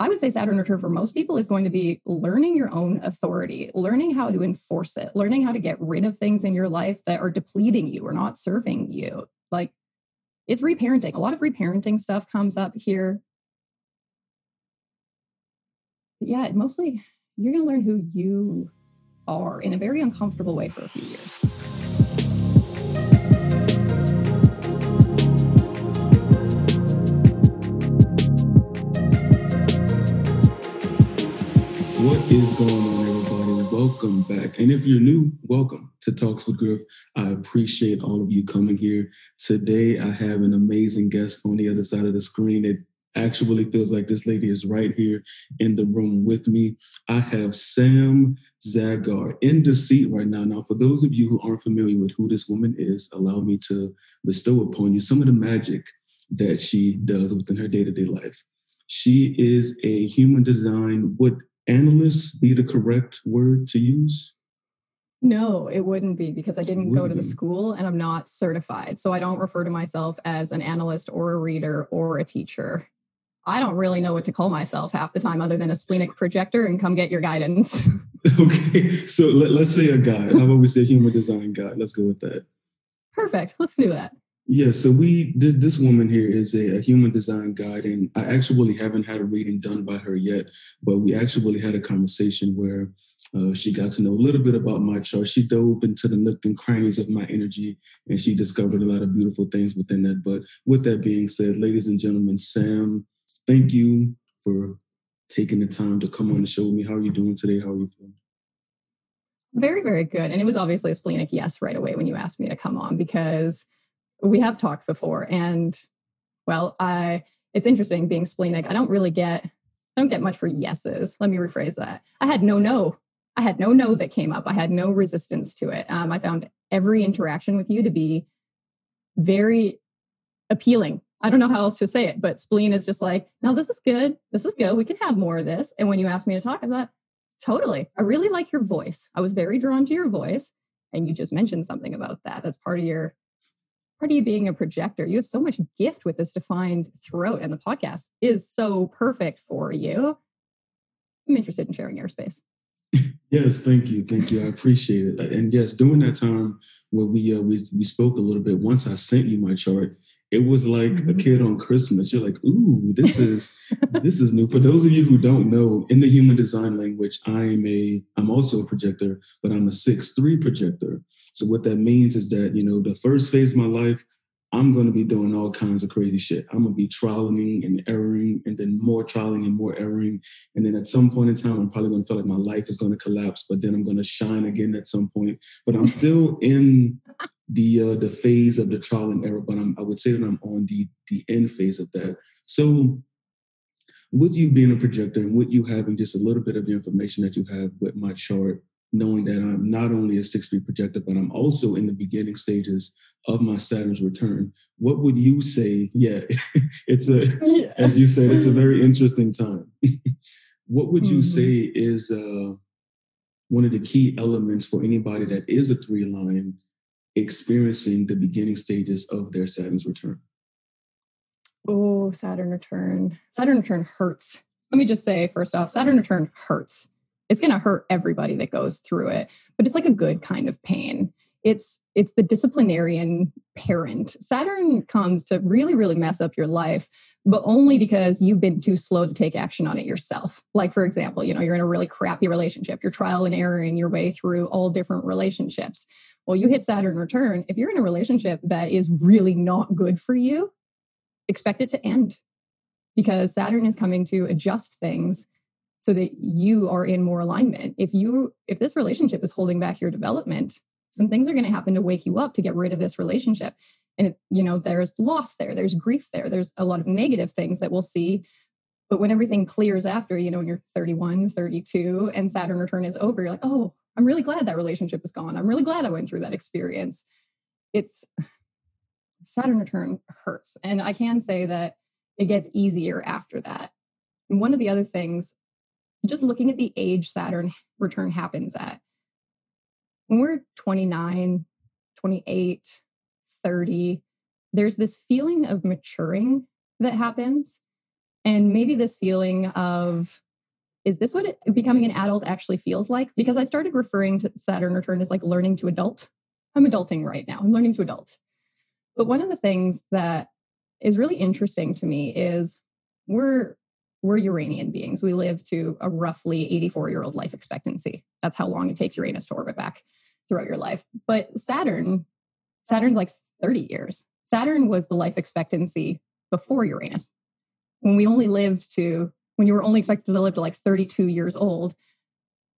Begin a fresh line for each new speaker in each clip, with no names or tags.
I would say Saturn return for most people is going to be learning your own authority, learning how to enforce it, learning how to get rid of things in your life that are depleting you or not serving you. Like it's reparenting. A lot of reparenting stuff comes up here. But yeah, mostly you're going to learn who you are in a very uncomfortable way for a few years.
What is going on, everybody? Welcome back. And if you're new, welcome to Talks with Griff. I appreciate all of you coming here. Today, I have an amazing guest on the other side of the screen. It actually feels like this lady is right here in the room with me. I have Sam Zagar in the seat right now. Now, for those of you who aren't familiar with who this woman is, allow me to bestow upon you some of the magic that she does within her day to day life. She is a human design, what analyst be the correct word to use?
No, it wouldn't be because I didn't go to the school and I'm not certified. So I don't refer to myself as an analyst or a reader or a teacher. I don't really know what to call myself half the time other than a splenic projector and come get your guidance.
okay. So let, us say a guide. How about we say human design guide? Let's go with that.
Perfect. Let's do that.
Yeah, so we did this woman here is a, a, human design guide, and I actually haven't had a reading done by her yet, but we actually had a conversation where uh, she got to know a little bit about my chart. She dove into the nook and crannies of my energy, and she discovered a lot of beautiful things within that. But with that being said, ladies and gentlemen, Sam, thank you for taking the time to come on the show with me. How are you doing today? How are you feeling?
Very, very good. And it was obviously a splenic yes right away when you asked me to come on because we have talked before and well i it's interesting being splenic. I don't really get I don't get much for yeses. Let me rephrase that. I had no no. I had no no that came up. I had no resistance to it. Um, i found every interaction with you to be very appealing. I don't know how else to say it but spleen is just like no this is good. This is good. We can have more of this. And when you asked me to talk thought totally. I really like your voice. I was very drawn to your voice and you just mentioned something about that. That's part of your part of you being a projector. You have so much gift with this defined throat, and the podcast is so perfect for you. I'm interested in sharing airspace.
Yes, thank you, thank you. I appreciate it. And yes, during that time when we uh, we we spoke a little bit, once I sent you my chart, it was like mm-hmm. a kid on Christmas. You're like, ooh, this is this is new. For those of you who don't know, in the human design language, I'm a I'm also a projector, but I'm a six three projector. So what that means is that, you know, the first phase of my life, I'm going to be doing all kinds of crazy shit. I'm going to be trialing and erroring and then more trialing and more erroring. And then at some point in time, I'm probably going to feel like my life is going to collapse, but then I'm going to shine again at some point. But I'm still in the uh, the phase of the trial and error, but I'm, I would say that I'm on the the end phase of that. So with you being a projector and with you having just a little bit of the information that you have with my chart, knowing that I'm not only a six three projector, but I'm also in the beginning stages of my Saturn's return. What would you say? Yeah, it's a, yeah. as you said, it's a very interesting time. what would you mm-hmm. say is uh, one of the key elements for anybody that is a three line experiencing the beginning stages of their Saturn's return?
Oh, Saturn return. Saturn return hurts. Let me just say, first off, Saturn return hurts it's going to hurt everybody that goes through it but it's like a good kind of pain. It's it's the disciplinarian parent. Saturn comes to really really mess up your life but only because you've been too slow to take action on it yourself. Like for example you know you're in a really crappy relationship. You're trial and erroring your way through all different relationships. Well you hit saturn return. If you're in a relationship that is really not good for you expect it to end because saturn is coming to adjust things so that you are in more alignment. If you if this relationship is holding back your development some things are going to happen to wake you up to get rid of this relationship. And it, you know there's loss there there's grief there there's a lot of negative things that we'll see. But when everything clears after you know you're 31 32 and saturn return is over you're like oh i'm really glad that relationship is gone. I'm really glad i went through that experience. It's saturn return hurts. And i can say that it gets easier after that. And one of the other things just looking at the age Saturn return happens at. When we're 29, 28, 30, there's this feeling of maturing that happens. And maybe this feeling of, is this what it, becoming an adult actually feels like? Because I started referring to Saturn return as like learning to adult. I'm adulting right now. I'm learning to adult. But one of the things that is really interesting to me is we're we're Uranian beings. We live to a roughly 84 year old life expectancy. That's how long it takes Uranus to orbit back throughout your life. But Saturn, Saturn's like 30 years. Saturn was the life expectancy before Uranus. When we only lived to, when you were only expected to live to like 32 years old,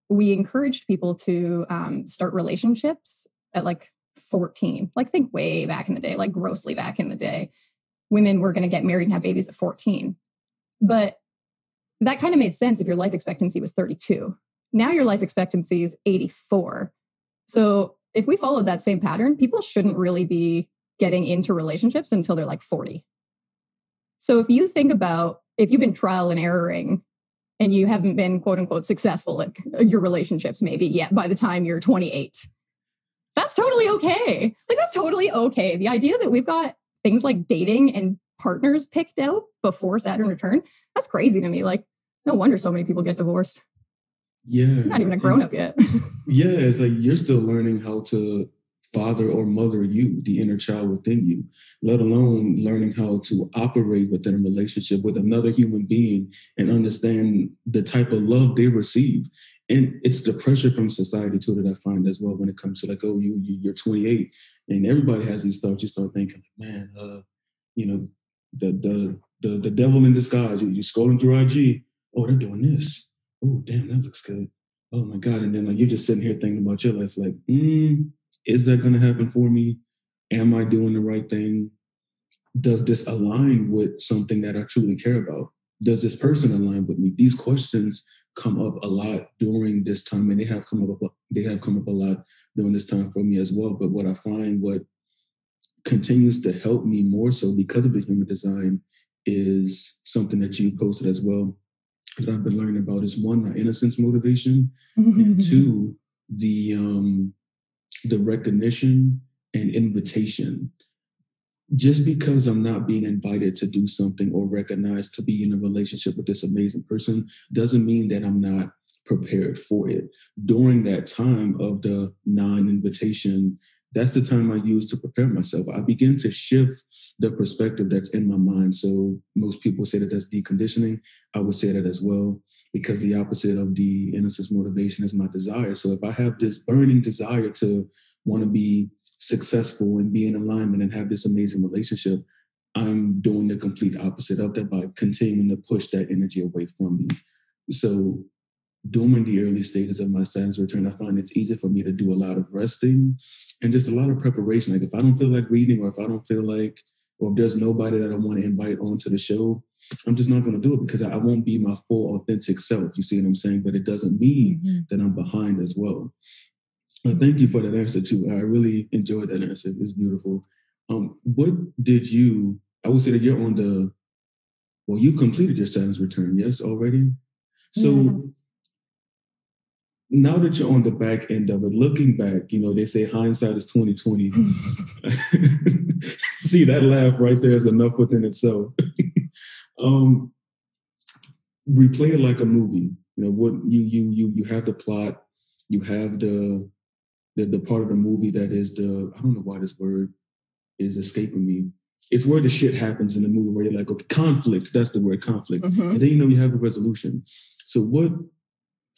we encouraged people to um, start relationships at like 14. Like, think way back in the day, like grossly back in the day. Women were going to get married and have babies at 14. But that kind of made sense if your life expectancy was 32. Now your life expectancy is 84. So if we followed that same pattern, people shouldn't really be getting into relationships until they're like 40. So if you think about if you've been trial and erroring and you haven't been quote unquote successful at uh, your relationships maybe yet by the time you're 28, that's totally okay. Like that's totally okay. The idea that we've got things like dating and partners picked out before Saturn return, that's crazy to me. Like no wonder so many people get divorced.
Yeah.
You're not even a grown up yet.
yeah, it's like you're still learning how to father or mother you, the inner child within you, let alone learning how to operate within a relationship with another human being and understand the type of love they receive. And it's the pressure from society too that I find as well when it comes to like, oh, you, you are 28, and everybody has these thoughts. You start thinking, man, uh, you know, the the the the devil in disguise. You, you're scrolling through IG oh, they're doing this. Oh, damn, that looks good. Oh my God. And then like you're just sitting here thinking about your life, like, mm, is that gonna happen for me? Am I doing the right thing? Does this align with something that I truly care about? Does this person align with me? These questions come up a lot during this time, and they have come up they have come up a lot during this time for me as well. But what I find what continues to help me more so because of the human design is something that you posted as well that I've been learning about is one, my innocence motivation, and two, the um, the recognition and invitation. Just because I'm not being invited to do something or recognized to be in a relationship with this amazing person doesn't mean that I'm not prepared for it. During that time of the non invitation, that's the time I use to prepare myself. I begin to shift the perspective that's in my mind. So most people say that that's deconditioning. I would say that as well, because the opposite of the innocence motivation is my desire. So if I have this burning desire to want to be successful and be in alignment and have this amazing relationship, I'm doing the complete opposite of that by continuing to push that energy away from me. So during the early stages of my Saturn's return, I find it's easy for me to do a lot of resting and just a lot of preparation. Like if I don't feel like reading or if I don't feel like, or if there's nobody that I want to invite onto the show, I'm just not going to do it because I won't be my full authentic self. You see what I'm saying? But it doesn't mean mm-hmm. that I'm behind as well. Thank you for that answer too. I really enjoyed that answer. It's beautiful. Um, what did you? I would say that you're on the. Well, you've completed your Saturn's return, yes, already. So. Yeah now that you're on the back end of it, looking back, you know, they say hindsight is 2020. See that laugh right there is enough within itself. um, replay it like a movie. You know, what you you you you have the plot, you have the the, the part of the movie that is the I don't know why this word is escaping me. It's where the shit happens in the movie where you're like, okay, conflict, that's the word conflict. Mm-hmm. And then you know you have a resolution. So what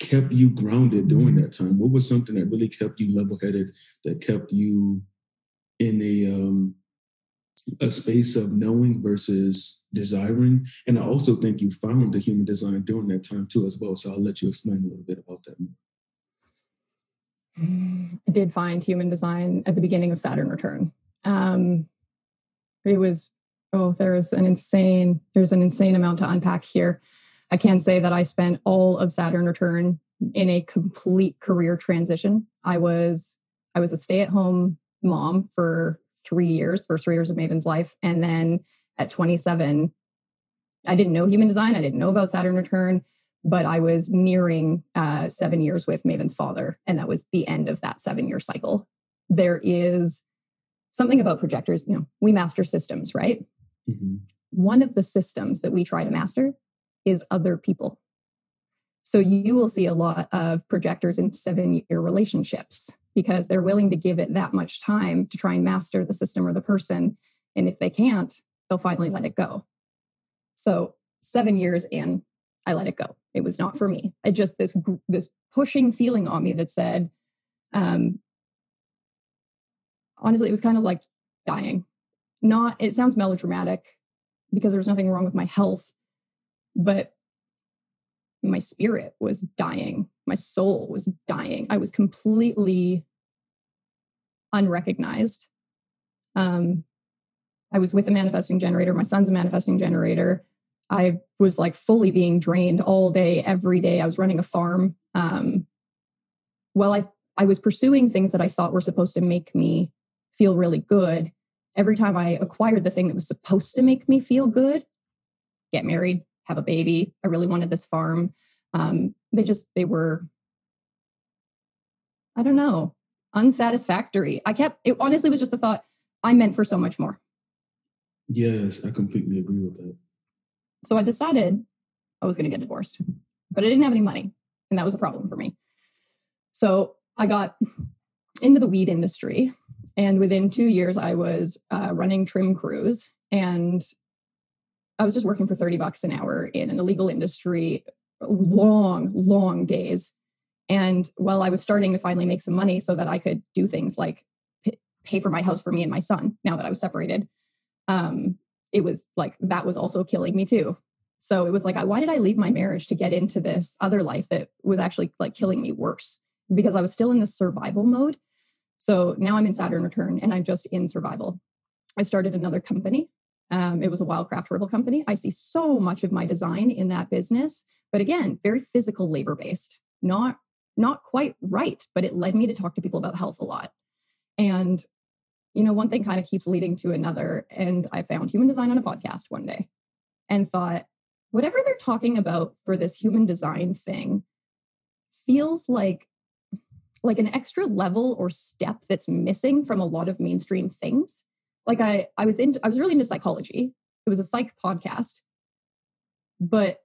kept you grounded during that time? What was something that really kept you level headed, that kept you in a um, a space of knowing versus desiring? And I also think you found the human design during that time too, as well. So I'll let you explain a little bit about that.
I did find human design at the beginning of Saturn return. Um, it was oh, there's an insane there's an insane amount to unpack here. I can say that I spent all of Saturn return in a complete career transition. I was I was a stay-at-home mom for three years, first three years of Maven's life. And then at 27, I didn't know human design. I didn't know about Saturn return, but I was nearing uh, seven years with Maven's father. And that was the end of that seven year cycle. There is something about projectors, you know, we master systems, right? Mm-hmm one of the systems that we try to master is other people. So you will see a lot of projectors in seven year relationships because they're willing to give it that much time to try and master the system or the person. And if they can't, they'll finally let it go. So seven years in, I let it go. It was not for me. I just this this pushing feeling on me that said, um, honestly, it was kind of like dying. Not it sounds melodramatic because there was nothing wrong with my health, but my spirit was dying. My soul was dying. I was completely unrecognized. Um, I was with a manifesting generator. My son's a manifesting generator. I was like fully being drained all day, every day. I was running a farm. Um, well, I I was pursuing things that I thought were supposed to make me feel really good. Every time I acquired the thing that was supposed to make me feel good, get married, have a baby. I really wanted this farm. Um, they just, they were, I don't know, unsatisfactory. I kept, it honestly was just a thought, I meant for so much more.
Yes, I completely agree with that.
So I decided I was going to get divorced, but I didn't have any money. And that was a problem for me. So I got into the weed industry. And within two years, I was uh, running trim crews and I was just working for 30 bucks an hour in an illegal industry, long, long days. And while I was starting to finally make some money so that I could do things like pay for my house for me and my son, now that I was separated, um, it was like that was also killing me too. So it was like, why did I leave my marriage to get into this other life that was actually like killing me worse? Because I was still in this survival mode. So now I'm in Saturn return and I'm just in survival. I started another company um, it was a wildcraft herbal company. I see so much of my design in that business, but again, very physical labor based, not not quite right, but it led me to talk to people about health a lot. And you know, one thing kind of keeps leading to another. And I found human design on a podcast one day and thought, whatever they're talking about for this human design thing feels like like an extra level or step that's missing from a lot of mainstream things like I I was in I was really into psychology. It was a psych podcast. But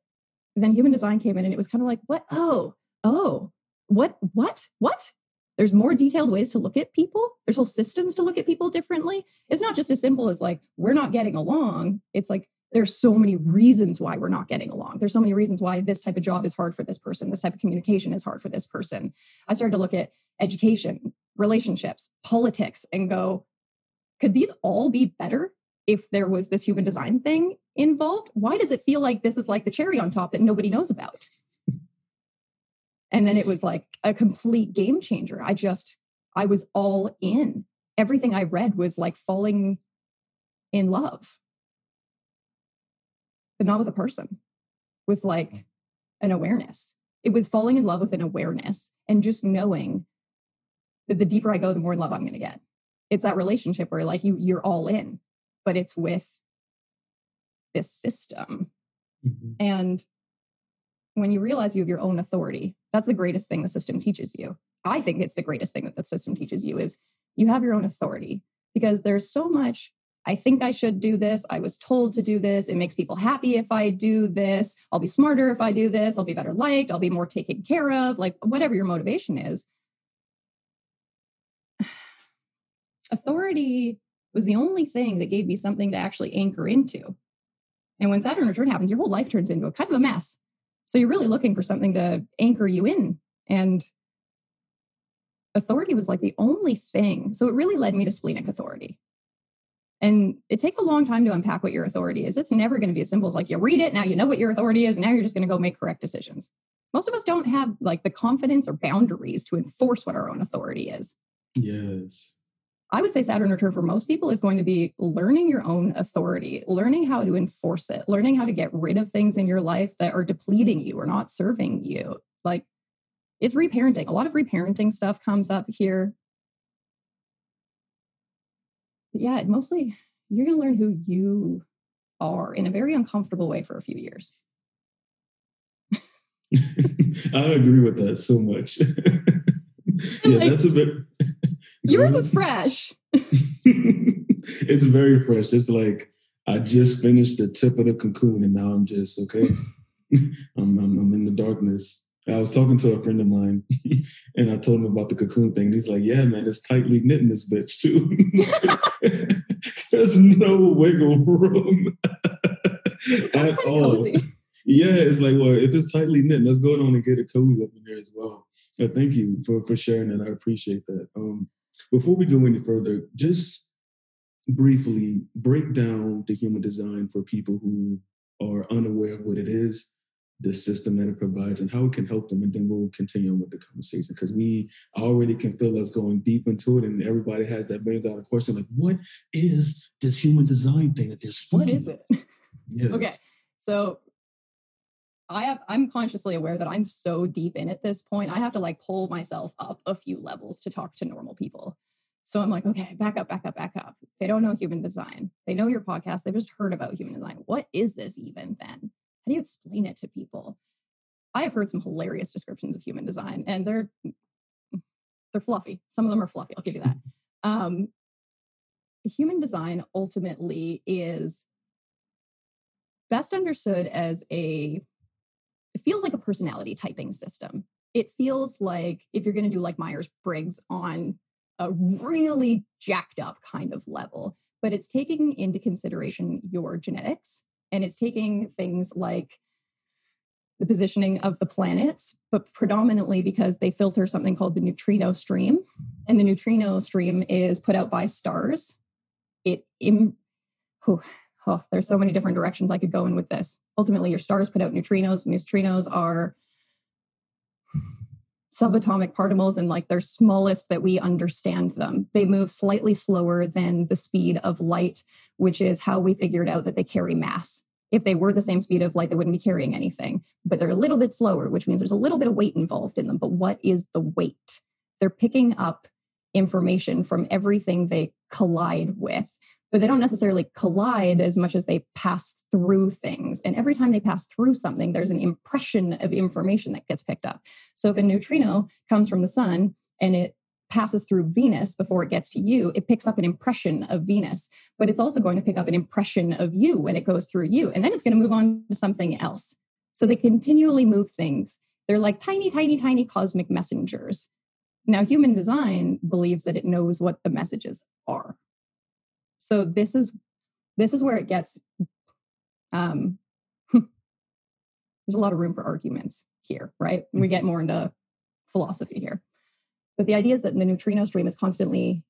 then human design came in and it was kind of like, what? Oh, oh, what, what, what? There's more detailed ways to look at people. There's whole systems to look at people differently. It's not just as simple as like, we're not getting along. It's like, there's so many reasons why we're not getting along. There's so many reasons why this type of job is hard for this person. This type of communication is hard for this person. I started to look at education, relationships, politics, and go, could these all be better if there was this human design thing involved? Why does it feel like this is like the cherry on top that nobody knows about? And then it was like a complete game changer. I just, I was all in. Everything I read was like falling in love, but not with a person, with like an awareness. It was falling in love with an awareness and just knowing that the deeper I go, the more love I'm going to get it's that relationship where like you you're all in but it's with this system mm-hmm. and when you realize you have your own authority that's the greatest thing the system teaches you i think it's the greatest thing that the system teaches you is you have your own authority because there's so much I think I should do this. I was told to do this. It makes people happy if I do this. I'll be smarter if I do this. I'll be better liked. I'll be more taken care of. Like, whatever your motivation is. Authority was the only thing that gave me something to actually anchor into. And when Saturn return happens, your whole life turns into a kind of a mess. So you're really looking for something to anchor you in. And authority was like the only thing. So it really led me to splenic authority. And it takes a long time to unpack what your authority is. It's never going to be as simple as like you read it, now you know what your authority is, and now you're just going to go make correct decisions. Most of us don't have like the confidence or boundaries to enforce what our own authority is.
Yes.
I would say Saturn return for most people is going to be learning your own authority, learning how to enforce it, learning how to get rid of things in your life that are depleting you or not serving you. Like it's reparenting. A lot of reparenting stuff comes up here. But yeah, mostly you're going to learn who you are in a very uncomfortable way for a few years.
I agree with that so much. yeah, like, that's a bit
Yours is fresh.
it's very fresh. It's like I just finished the tip of the cocoon, and now I'm just okay. I'm, I'm I'm in the darkness. I was talking to a friend of mine, and I told him about the cocoon thing. And he's like, "Yeah, man, it's tightly knitting this bitch too. There's no wiggle room at all." Cozy. Yeah, it's like, well, if it's tightly knit, let's go on and get it cozy up in there as well. Uh, thank you for for sharing that. I appreciate that. Um, before we go any further, just briefly break down the human design for people who are unaware of what it is, the system that it provides, and how it can help them. And then we'll continue on with the conversation because we already can feel us going deep into it, and everybody has that million dollar question like, what is this human design thing that they're speaking?
What is it? Yes. okay. So I have I'm consciously aware that I'm so deep in at this point. I have to like pull myself up a few levels to talk to normal people. So I'm like, okay, back up, back up, back up. They don't know human design. They know your podcast. They've just heard about human design. What is this even then? How do you explain it to people? I have heard some hilarious descriptions of human design, and they're they're fluffy. Some of them are fluffy. I'll give you that. Um, human design ultimately is best understood as a it feels like a personality typing system. It feels like if you're going to do like Myers Briggs on a really jacked up kind of level, but it's taking into consideration your genetics and it's taking things like the positioning of the planets, but predominantly because they filter something called the neutrino stream. And the neutrino stream is put out by stars. It, Im- oh, oh, there's so many different directions I could go in with this. Ultimately, your stars put out neutrinos. Neutrinos are subatomic particles and like they're smallest that we understand them. They move slightly slower than the speed of light, which is how we figured out that they carry mass. If they were the same speed of light, they wouldn't be carrying anything. But they're a little bit slower, which means there's a little bit of weight involved in them. But what is the weight? They're picking up information from everything they collide with but they don't necessarily collide as much as they pass through things. And every time they pass through something, there's an impression of information that gets picked up. So if a neutrino comes from the sun and it passes through Venus before it gets to you, it picks up an impression of Venus, but it's also going to pick up an impression of you when it goes through you. And then it's going to move on to something else. So they continually move things. They're like tiny, tiny, tiny cosmic messengers. Now, human design believes that it knows what the messages are. So this is this is where it gets um there's a lot of room for arguments here, right? We get more into philosophy here. But the idea is that the neutrino stream is constantly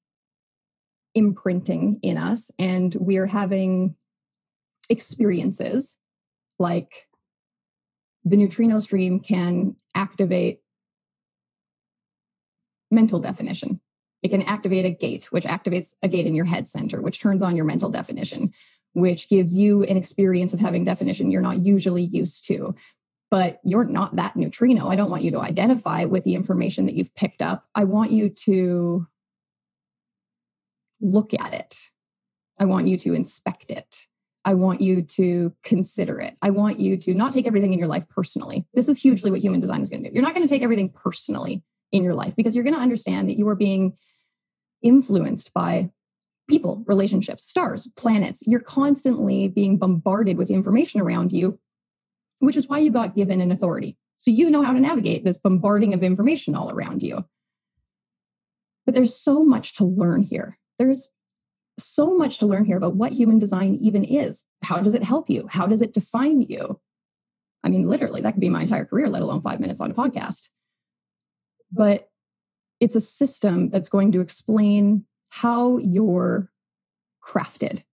imprinting in us and we are having experiences like the neutrino stream can activate mental definition it can activate a gate, which activates a gate in your head center, which turns on your mental definition, which gives you an experience of having definition you're not usually used to. But you're not that neutrino. I don't want you to identify with the information that you've picked up. I want you to look at it. I want you to inspect it. I want you to consider it. I want you to not take everything in your life personally. This is hugely what human design is going to do. You're not going to take everything personally in your life because you're going to understand that you are being influenced by people, relationships, stars, planets. You're constantly being bombarded with information around you, which is why you got given an authority. So you know how to navigate this bombarding of information all around you. But there's so much to learn here. There's so much to learn here about what human design even is. How does it help you? How does it define you? I mean, literally, that could be my entire career, let alone five minutes on a podcast. But it's a system that's going to explain how you're crafted.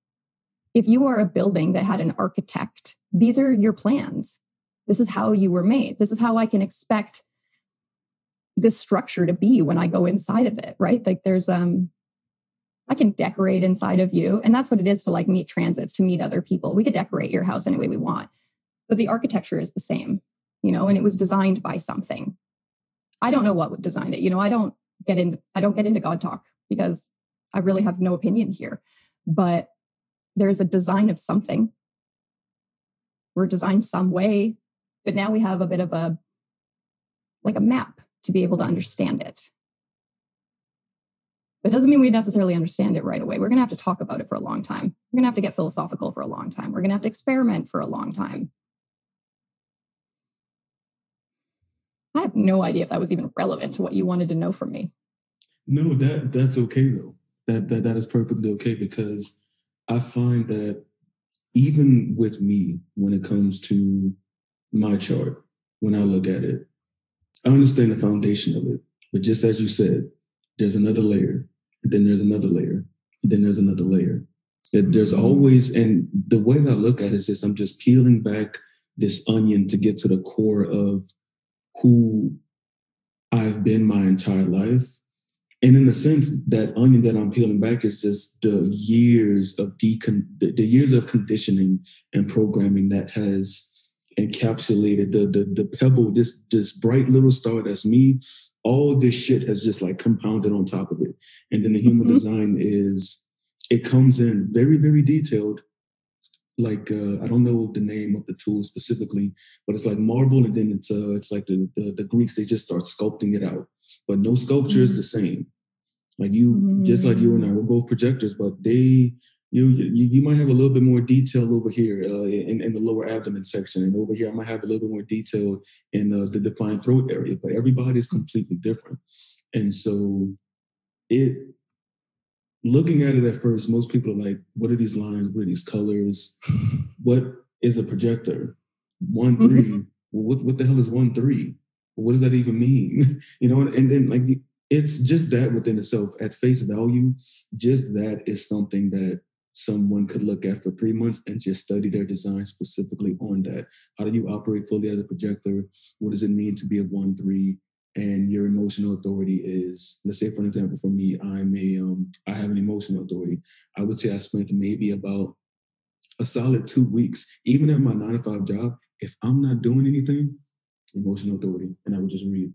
If you are a building that had an architect, these are your plans. This is how you were made. This is how I can expect this structure to be when I go inside of it, right? Like there's um I can decorate inside of you. And that's what it is to like meet transits, to meet other people. We could decorate your house any way we want. But the architecture is the same, you know, and it was designed by something. I don't know what designed it. You know, I don't get into I don't get into God talk because I really have no opinion here. But there's a design of something. We're designed some way, but now we have a bit of a like a map to be able to understand it. That doesn't mean we necessarily understand it right away. We're going to have to talk about it for a long time. We're going to have to get philosophical for a long time. We're going to have to experiment for a long time. Have no idea if that was even relevant to what you wanted to know from me.
No, that that's okay though. That that that is perfectly okay because I find that even with me, when it comes to my chart, when I look at it, I understand the foundation of it. But just as you said, there's another layer, then there's another layer, then there's another layer. There's mm-hmm. always, and the way that I look at it is just I'm just peeling back this onion to get to the core of who I've been my entire life. And in a sense, that onion that I'm peeling back is just the years of decon the, the years of conditioning and programming that has encapsulated the, the the pebble, this this bright little star that's me. All this shit has just like compounded on top of it. And then the human mm-hmm. design is it comes in very, very detailed like uh, I don't know the name of the tool specifically, but it's like marble, and then it's uh, it's like the, the, the Greeks they just start sculpting it out. But no sculpture mm-hmm. is the same. Like you, mm-hmm. just like you and I, we're both projectors, but they you you, you might have a little bit more detail over here uh, in, in the lower abdomen section, and over here I might have a little bit more detail in uh, the defined throat area. But everybody is completely different, and so it looking at it at first, most people are like, what are these lines? What are these colors? what is a projector? One, mm-hmm. three. Well, what, what the hell is one, three? What does that even mean? you know, and then like it's just that within itself at face value, just that is something that someone could look at for three months and just study their design specifically on that. How do you operate fully as a projector? What does it mean to be a one, three? And your emotional authority is let's say for an example for me i'm a um i have an emotional authority. I would say i spent maybe about a solid two weeks even at my nine to five job if i'm not doing anything emotional authority and i would just read.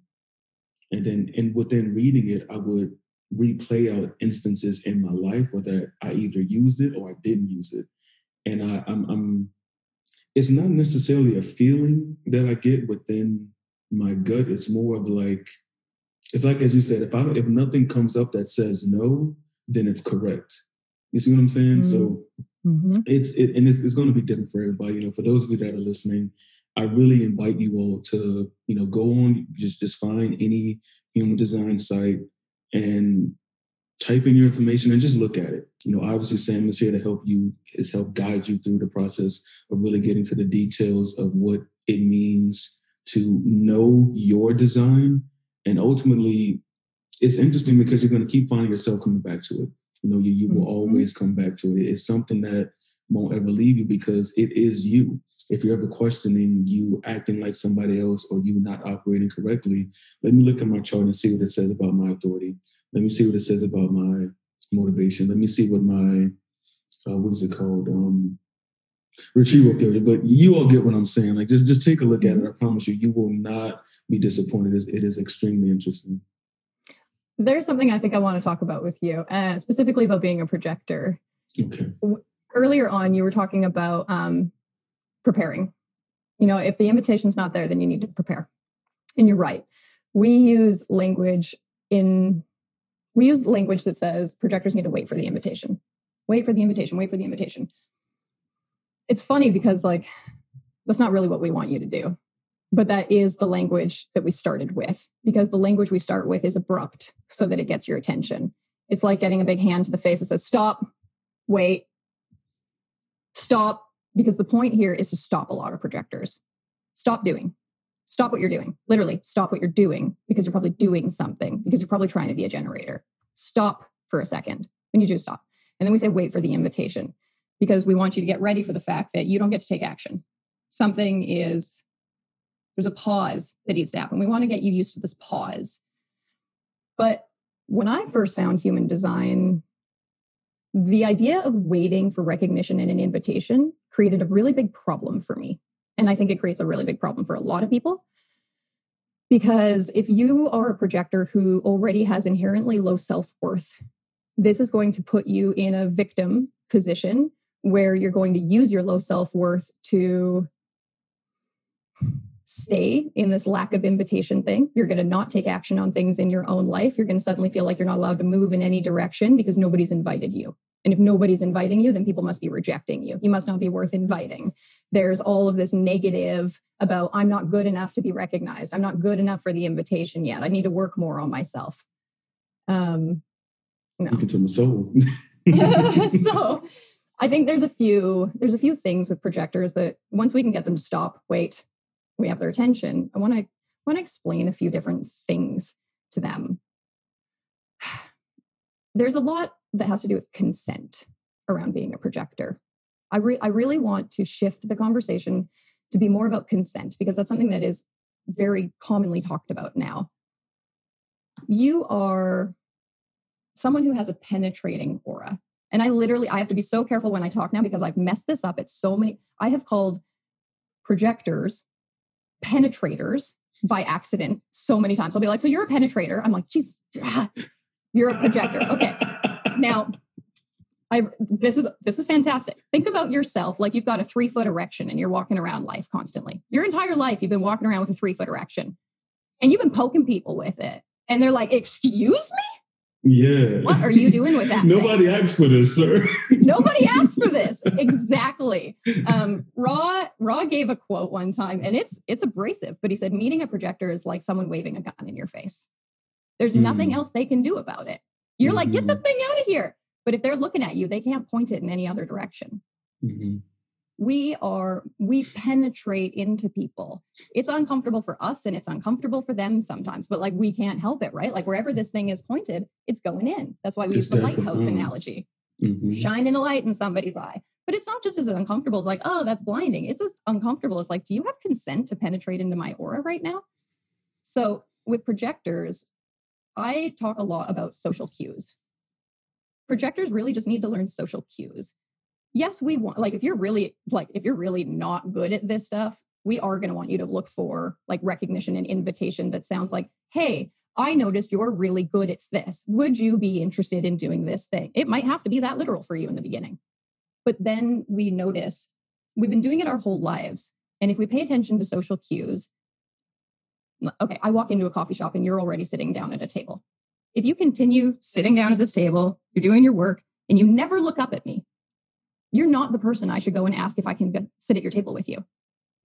And then and within reading it i would replay out instances in my life where that i either used it or i didn't use it. And I, I'm, I'm it's not necessarily a feeling that i get within my gut it's more of like it's like as you said if i if nothing comes up that says no then it's correct you see what i'm saying mm-hmm. so mm-hmm. it's it and it's, it's going to be different for everybody you know for those of you that are listening i really invite you all to you know go on just just find any human design site and type in your information and just look at it you know obviously sam is here to help you is help guide you through the process of really getting to the details of what it means to know your design. And ultimately, it's interesting because you're going to keep finding yourself coming back to it. You know, you, you will mm-hmm. always come back to it. It's something that won't ever leave you because it is you. If you're ever questioning you acting like somebody else or you not operating correctly, let me look at my chart and see what it says about my authority. Let me see what it says about my motivation. Let me see what my uh, what is it called? Um, retrieval theory. But you all get what I'm saying. Like just just take a look at it. I promise you, you will not be disappointed. It is extremely interesting.
There's something I think I want to talk about with you, uh, specifically about being a projector.
Okay.
Earlier on, you were talking about um, preparing. You know, if the invitation's not there, then you need to prepare. And you're right. We use language in we use language that says projectors need to wait for the invitation. Wait for the invitation, wait for the invitation it's funny because like that's not really what we want you to do but that is the language that we started with because the language we start with is abrupt so that it gets your attention. It's like getting a big hand to the face that says stop. Wait. Stop. Because the point here is to stop a lot of projectors. Stop doing. Stop what you're doing. Literally stop what you're doing because you're probably doing something because you're probably trying to be a generator. Stop for a second. When you do stop. And then we say wait for the invitation because we want you to get ready for the fact that you don't get to take action. Something is, there's a pause that needs to happen. We want to get you used to this pause. But when I first found human design, the idea of waiting for recognition and an invitation created a really big problem for me. And I think it creates a really big problem for a lot of people. Because if you are a projector who already has inherently low self worth, this is going to put you in a victim position where you're going to use your low self worth to stay in this lack of invitation thing. You're going to not take action on things in your own life. You're going to suddenly feel like you're not allowed to move in any direction because nobody's invited you. And if nobody's inviting you, then people must be rejecting you. You must not be worth inviting. There's all of this negative about, I'm not good enough to be recognized. I'm not good enough for the invitation yet. I need to work more on myself. Um,
no. to my soul.
so I think there's a few there's a few things with projectors that once we can get them to stop, wait, we have their attention. I want to want to explain a few different things to them. There's a lot that has to do with consent around being a projector. I, re- I really want to shift the conversation to be more about consent because that's something that is very commonly talked about now. You are someone who has a penetrating aura. And I literally, I have to be so careful when I talk now because I've messed this up. It's so many, I have called projectors penetrators by accident so many times. I'll be like, so you're a penetrator. I'm like, Jesus, ah, you're a projector. Okay. Now, I this is this is fantastic. Think about yourself like you've got a three foot erection and you're walking around life constantly. Your entire life, you've been walking around with a three foot erection, and you've been poking people with it, and they're like, "Excuse me."
Yeah.
What are you doing with that?
Nobody thing? asked for this, sir.
Nobody asked for this. Exactly. Um, Ra Ra gave a quote one time, and it's it's abrasive, but he said meeting a projector is like someone waving a gun in your face. There's mm. nothing else they can do about it. You're mm-hmm. like, get the mm-hmm. thing out of here. But if they're looking at you, they can't point it in any other direction. Mm-hmm we are we penetrate into people. It's uncomfortable for us and it's uncomfortable for them sometimes but like we can't help it right? Like wherever this thing is pointed it's going in. That's why we use the lighthouse analogy. Mm-hmm. shining a light in somebody's eye. But it's not just as uncomfortable as like oh that's blinding. It's as uncomfortable as like do you have consent to penetrate into my aura right now? So with projectors i talk a lot about social cues. Projectors really just need to learn social cues yes, we want like if you're really like if you're really not good at this stuff, we are going to want you to look for like recognition and invitation that sounds like, "Hey, I noticed you're really good at this. Would you be interested in doing this thing?" It might have to be that literal for you in the beginning. But then we notice we've been doing it our whole lives. And if we pay attention to social cues, okay, I walk into a coffee shop and you're already sitting down at a table. If you continue sitting down at this table, you're doing your work, and you never look up at me, you're not the person I should go and ask if I can sit at your table with you.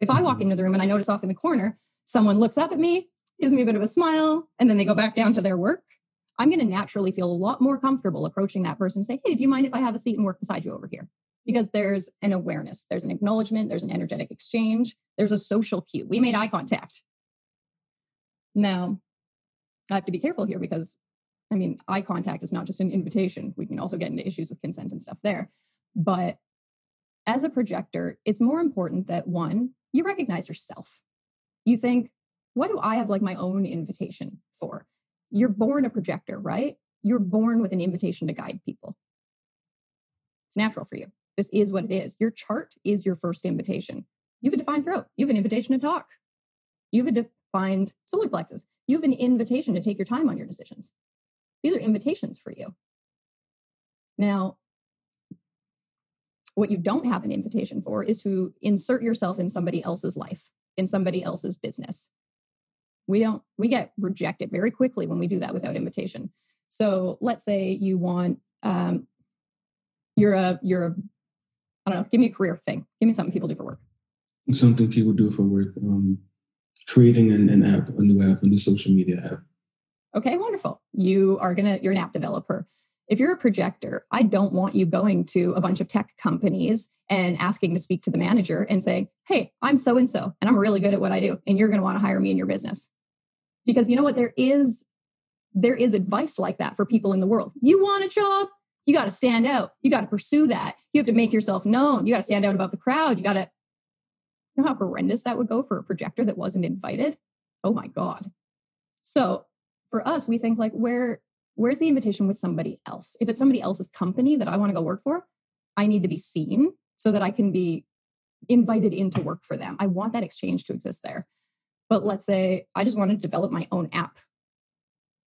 If I walk mm-hmm. into the room and I notice off in the corner, someone looks up at me, gives me a bit of a smile, and then they go back down to their work, I'm going to naturally feel a lot more comfortable approaching that person and say, Hey, do you mind if I have a seat and work beside you over here? Because there's an awareness, there's an acknowledgement, there's an energetic exchange, there's a social cue. We made eye contact. Now, I have to be careful here because, I mean, eye contact is not just an invitation. We can also get into issues with consent and stuff there. But as a projector, it's more important that one, you recognize yourself. You think, what do I have like my own invitation for? You're born a projector, right? You're born with an invitation to guide people. It's natural for you. This is what it is. Your chart is your first invitation. You have a defined throat. You have an invitation to talk. You have a defined solar plexus. You have an invitation to take your time on your decisions. These are invitations for you. Now, what you don't have an invitation for is to insert yourself in somebody else's life, in somebody else's business. We don't, we get rejected very quickly when we do that without invitation. So let's say you want, um, you're a, you're a, I don't know, give me a career thing. Give me something people do for work.
Something people do for work. Um, creating an, an app, a new app, a new social media app.
Okay, wonderful. You are gonna, you're an app developer if you're a projector, I don't want you going to a bunch of tech companies and asking to speak to the manager and saying, Hey, I'm so and so, and I'm really good at what I do, and you're going to want to hire me in your business. Because you know what? There is there is advice like that for people in the world. You want a job, you got to stand out. You got to pursue that. You have to make yourself known. You got to stand out above the crowd. You got to you know how horrendous that would go for a projector that wasn't invited? Oh my God. So for us, we think like where where's the invitation with somebody else? If it's somebody else's company that I want to go work for, I need to be seen so that I can be invited in to work for them. I want that exchange to exist there. But let's say I just want to develop my own app.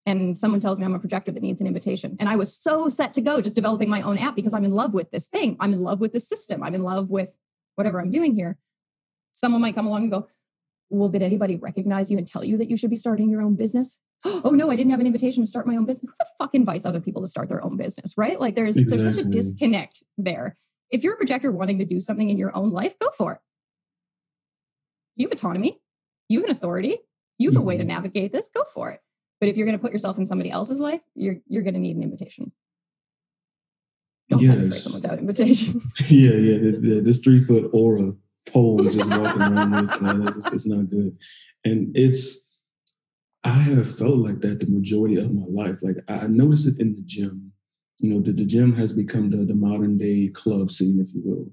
And someone tells me I'm a projector that needs an invitation. And I was so set to go just developing my own app because I'm in love with this thing. I'm in love with this system. I'm in love with whatever I'm doing here. Someone might come along and go, well, did anybody recognize you and tell you that you should be starting your own business? Oh no, I didn't have an invitation to start my own business. Who the fuck invites other people to start their own business, right? Like there's exactly. there's such a disconnect there. If you're a projector wanting to do something in your own life, go for it. You have autonomy, you have an authority, you have mm-hmm. a way to mm-hmm. navigate this, go for it. But if you're going to put yourself in somebody else's life, you're you're going to need an invitation. Don't yes. without invitation.
yeah, yeah. The, the, this three foot aura pole just walking around with, man, it's, it's not good. And it's I have felt like that the majority of my life. Like I noticed it in the gym. You know, the, the gym has become the, the modern day club scene, if you will.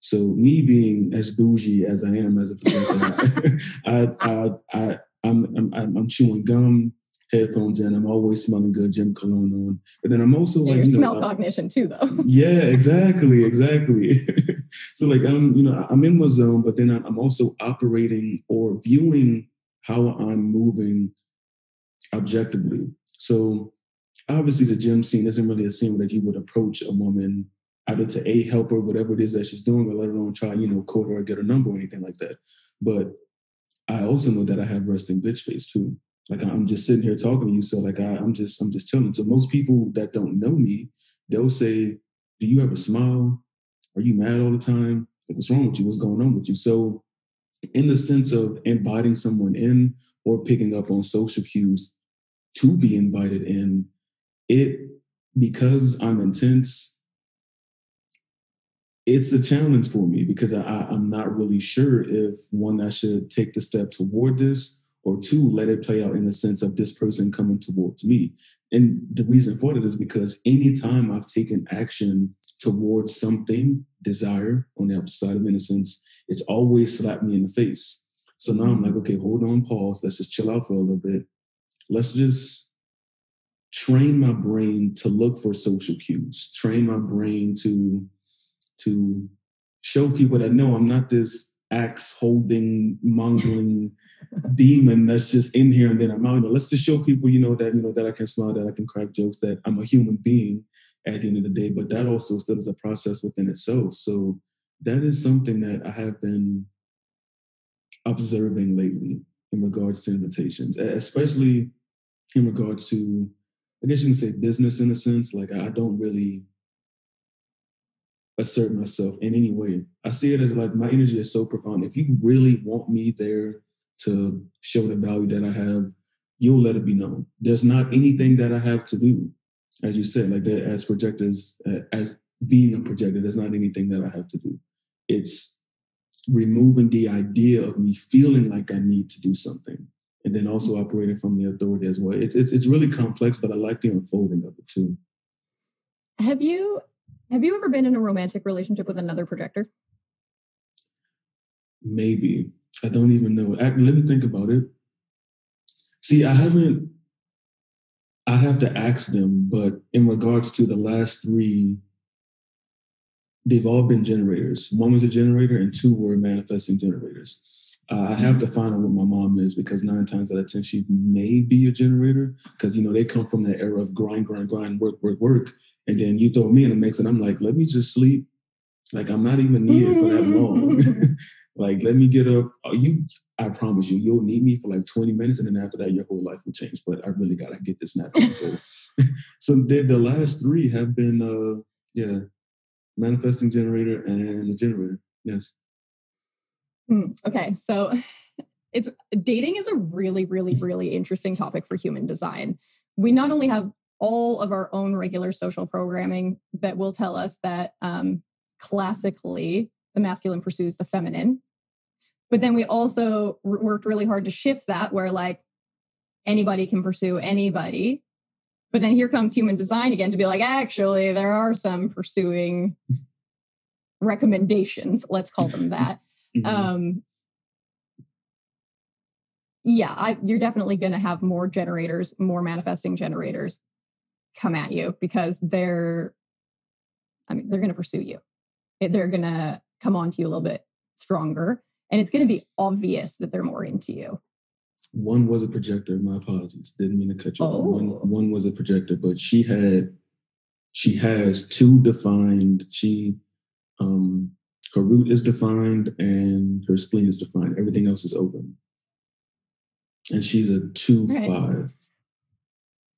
So me being as bougie as I am as a projector, I, I, I, I'm, I'm, I'm chewing gum, headphones in. I'm always smelling good, gym cologne on. But then I'm also like,
you smell know, cognition too, though.
yeah, exactly, exactly. so like I'm, you know, I'm in my zone, but then I'm also operating or viewing how I'm moving objectively. So obviously the gym scene isn't really a scene that you would approach a woman either to a help her, whatever it is that she's doing, or let alone try, you know, court her or get her number or anything like that. But I also know that I have resting bitch face too. Like I'm just sitting here talking to you, so like I, I'm just I'm just telling. So most people that don't know me, they'll say, "Do you ever smile? Are you mad all the time? Like, what's wrong with you? What's going on with you?" So, in the sense of inviting someone in or picking up on social cues, to be invited in, it because I'm intense, it's a challenge for me because I, I'm not really sure if one, I should take the step toward this, or two, let it play out in the sense of this person coming towards me. And the reason for that is because anytime I've taken action towards something, desire on the opposite of innocence, it's always slapped me in the face. So now I'm like, okay, hold on, pause. Let's just chill out for a little bit let's just train my brain to look for social cues train my brain to to show people that no i'm not this axe holding mongling demon that's just in here and then i'm out you know, let's just show people you know that you know that i can smile that i can crack jokes that i'm a human being at the end of the day but that also still is a process within itself so that is something that i have been observing lately in regards to invitations, especially in regards to, I guess you can say business in a sense. Like I don't really assert myself in any way. I see it as like my energy is so profound. If you really want me there to show the value that I have, you'll let it be known. There's not anything that I have to do, as you said, like that as projectors, uh, as being a projector, there's not anything that I have to do. It's removing the idea of me feeling like I need to do something, and then also operating from the authority as well. It, it, it's really complex, but I like the unfolding of it too.
Have you have you ever been in a romantic relationship with another projector?
Maybe I don't even know. Let me think about it. See, I haven't. I'd have to ask them, but in regards to the last three they've all been generators. One was a generator, and two were manifesting generators. Uh, I'd have to find out what my mom is because nine times out of ten she may be a generator because you know they come from that era of grind, grind, grind, work, work, work, and then you throw me in the mix, and I'm like, let me just sleep. Like I'm not even needed for that long. like let me get up. Oh, you, I promise you, you'll need me for like 20 minutes, and then after that, your whole life will change. But I really gotta get this nap. so, so the, the last three have been, uh, yeah, manifesting generator and the generator. Yes.
Mm, okay, so it's dating is a really, really, really interesting topic for human design. We not only have all of our own regular social programming that will tell us that um, classically the masculine pursues the feminine, but then we also r- worked really hard to shift that where like anybody can pursue anybody but then here comes human design again to be like, actually, there are some pursuing recommendations, let's call them that. Mm-hmm. Um, yeah, I, you're definitely going to have more generators, more manifesting generators come at you because they're, I mean, they're going to pursue you. They're going to come on to you a little bit stronger. And it's going to be obvious that they're more into you.
One was a projector. My apologies. Didn't mean to cut you. Oh. One, one was a projector, but she had, she has two defined. She, um, her root is defined and her spleen is defined. Everything else is open. And she's a two
Right.
five.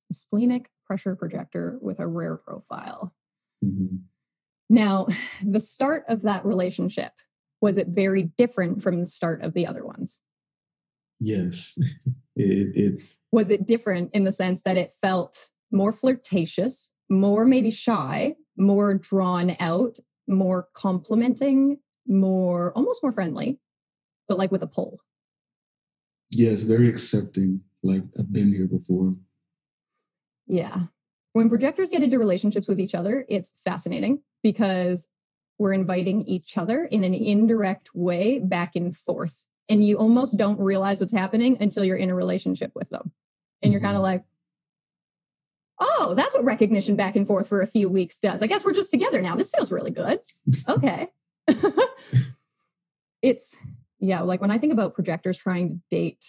A splenic pressure projector with a rare profile.
Mhm.
Now, the start of that relationship was it very different from the start of the other ones?
Yes. It, it
Was it different in the sense that it felt more flirtatious, more maybe shy, more drawn out, more complimenting, more almost more friendly, but like with a pull?
yes, very accepting. Like I've been here before.
Yeah. When projectors get into relationships with each other, it's fascinating because we're inviting each other in an indirect way back and forth. And you almost don't realize what's happening until you're in a relationship with them. And you're kind of
Mhm.
like, oh, that's what recognition back and forth for a few weeks does. I guess we're just together now. This feels really good. Okay. it's, yeah, like when I think about projectors trying to date,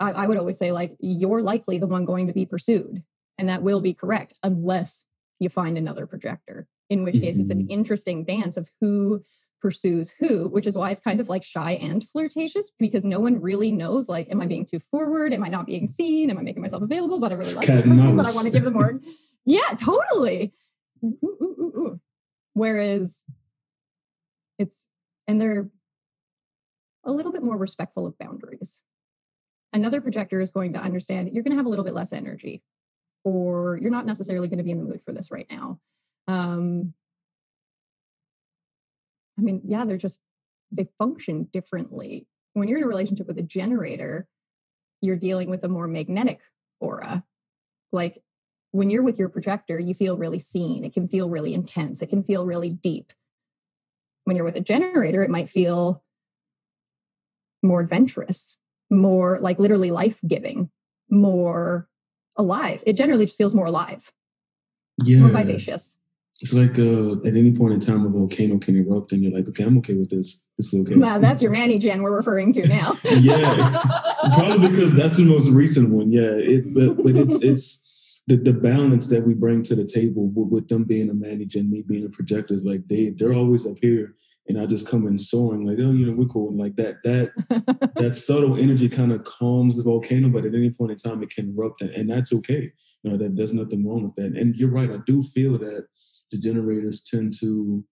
I, I would always say, like, you're likely the one going to be pursued and that will be correct unless you find another projector in which case it's an
Mhm.
interesting dance of who pursues who which is why it's kind of like shy and flirtatious because no one really knows like am i being too forward? Am i not being seen? Am i making myself available? But i really like this person but i want to give them more. Yeah totally. Ooh, ooh, ooh. whereas it's and they're a little bit more respectful of boundaries another projector is going to understand that you're going to have a little bit less energy or you're not necessarily going to be in the mood for this right now. Um, I mean, yeah, they're just, they function differently. When you're in a relationship with a generator, you're dealing with a more magnetic aura. Like when you're with your projector, you feel really seen. It can feel really intense. It can feel really deep. When you're with a generator, it might feel more adventurous, more like literally life giving, more alive. It generally just feels more alive,
Yeah.
more vivacious.
It's like uh, at any point in time, a volcano can erupt, and you're like, okay, I'm okay with this. This is okay.
Now that's your Manny Gen we're referring to now.
Yeah. Probably because that's the most recent one. Yeah. It, but, but it's it's the, the balance that we bring to the table with, with them being a manager and me being a projector is like they they're always up here, and I just come in soaring like, oh, you know, we're cool. And like that that that subtle energy kind of calms the volcano, but at any point in time, it can erupt, and, and that's okay. You know, that there's nothing wrong with that. And you're right. I do feel that the generators tend to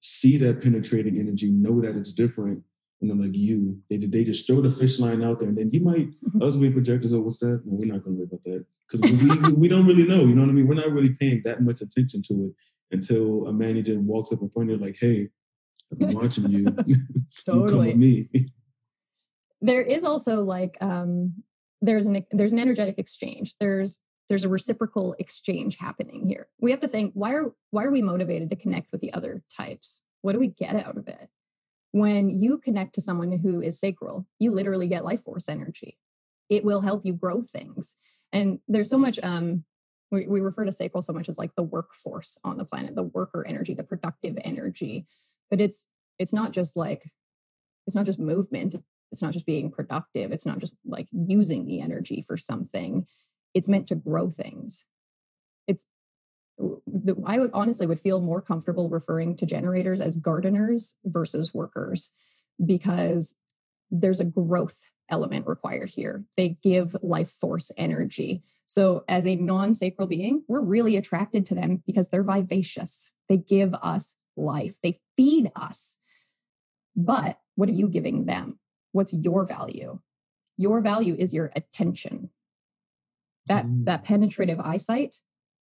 see that penetrating energy, know that it's different, and they're like you. They they just throw the fish line out there, and then you might mm-hmm. us being projectors. Oh, what's that? No, we're not going to worry about that because we, we we don't really know. You know what I mean? We're not really paying that much attention to it until a manager walks up in front of you like, "Hey, I've been watching you. you come
Totally.
with me."
there is also like um there's an there's an energetic exchange. There's there's a reciprocal exchange happening here. We have to think why are why are we motivated to connect with the other types? What do we get out of it? When you connect to someone who is sacral you literally get life force energy. It will help you grow things. And there's so much um we, we refer to sacral so much as like the workforce on the planet the worker energy the productive energy but it's it's not just like it's not just movement it's not just being productive it's not just like using the energy for something it's meant to grow things. It's i would honestly would feel more comfortable referring to generators as gardeners versus workers because there's a growth element required here. They give life force energy. So as a non-sacral being we're really attracted to them because they're vivacious. They give us life. They feed us. But what are you giving them? What's your value? Your value is your attention. That
Mm.
that penetrative eyesight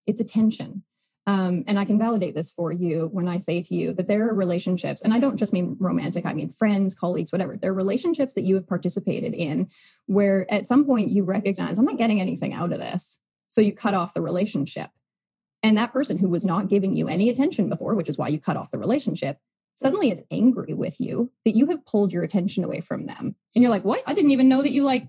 it's attention. Um, and i can validate this for you when i say to you that there are relationships and i don't just mean romantic i mean friends colleagues whatever. There are relationships that you have participated in where at some point you recognize i'm not getting anything out of this. So you cut off the relationship and that person who was not giving you any attention before which is why you cut off the relationship suddenly is angry with you that you have pulled your attention away from them. And you're like, what? I didn't even know that you like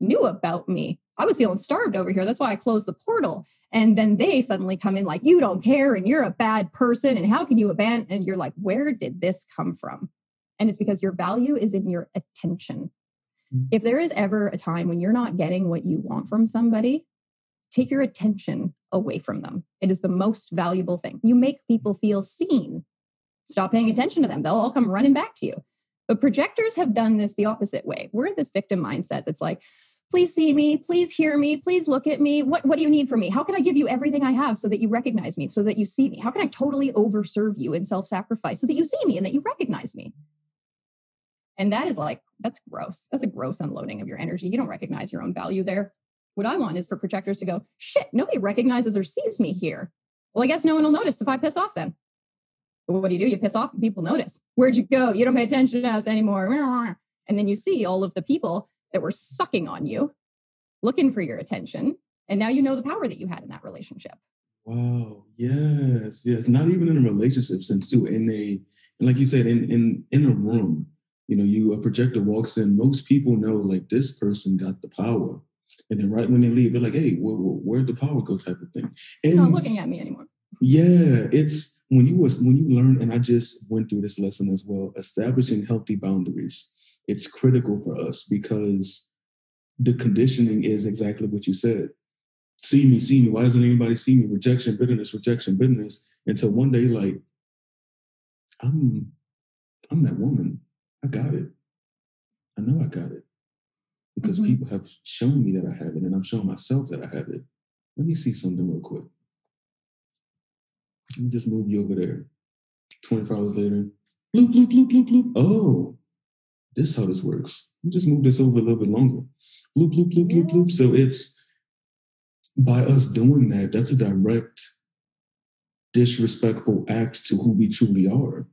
knew about me. I was feeling starved over here. That's why I closed the portal. And then they suddenly come in like, you don't care and you're a bad person. And how can you abandon? And you're like, where did this come from? And it's because your value is in your attention.
Mm.
If there is ever a time when you're not getting what you want from somebody, take your attention away from them. It is the most valuable thing. You make people feel seen stop paying attention to them. They'll all come running back to you. But projectors have done this the opposite way. We're in this victim mindset that's like, please see me, please hear me, please look at me. What, what do you need from me? How can I give you everything I have so that you recognize me, so that you see me? How can I totally overserve you in self sacrifice so that you see me and that you recognize me? And that is like, that's gross. That's a gross unloading of your energy. You don't recognize your own value there. What I want is for projectors to go, shit, nobody recognizes or sees me here. Well, I guess no one will notice if I piss off then. But what do you do? You piss off and people notice. Where'd you go? You don't pay attention to us anymore. And then you see all of the people that were sucking on you, looking for your attention. And now you know the power that you had in that relationship.
Wow. Yes. Yes. Not even in a relationship sense too. In a and like you said, in in in a room, you know, you a projector walks in, most people know like this person got the power. And then right when they leave, they're like, hey, where, where'd the power go type of thing.
And not looking at me anymore.
Yeah, it's when you was when you learn, and I just went through this lesson as well, establishing healthy boundaries. It's critical for us because the conditioning is exactly what you said. See me, see me. Why doesn't anybody see me? Rejection, bitterness, rejection, bitterness. Until one day, like, I'm I'm that woman. I got it. I know I got it. Because mm-hmm. people have shown me that I have it, and I've shown myself that I have it. Let me see something real quick. Let me just move you over there. 24 hours later, bloop, bloop, bloop, bloop, bloop. Oh, this is how this works. Let me just move this over a little bit longer. Bloop, bloop, bloop, bloop, bloop. So it's by us doing that, that's a direct disrespectful act to who we truly are.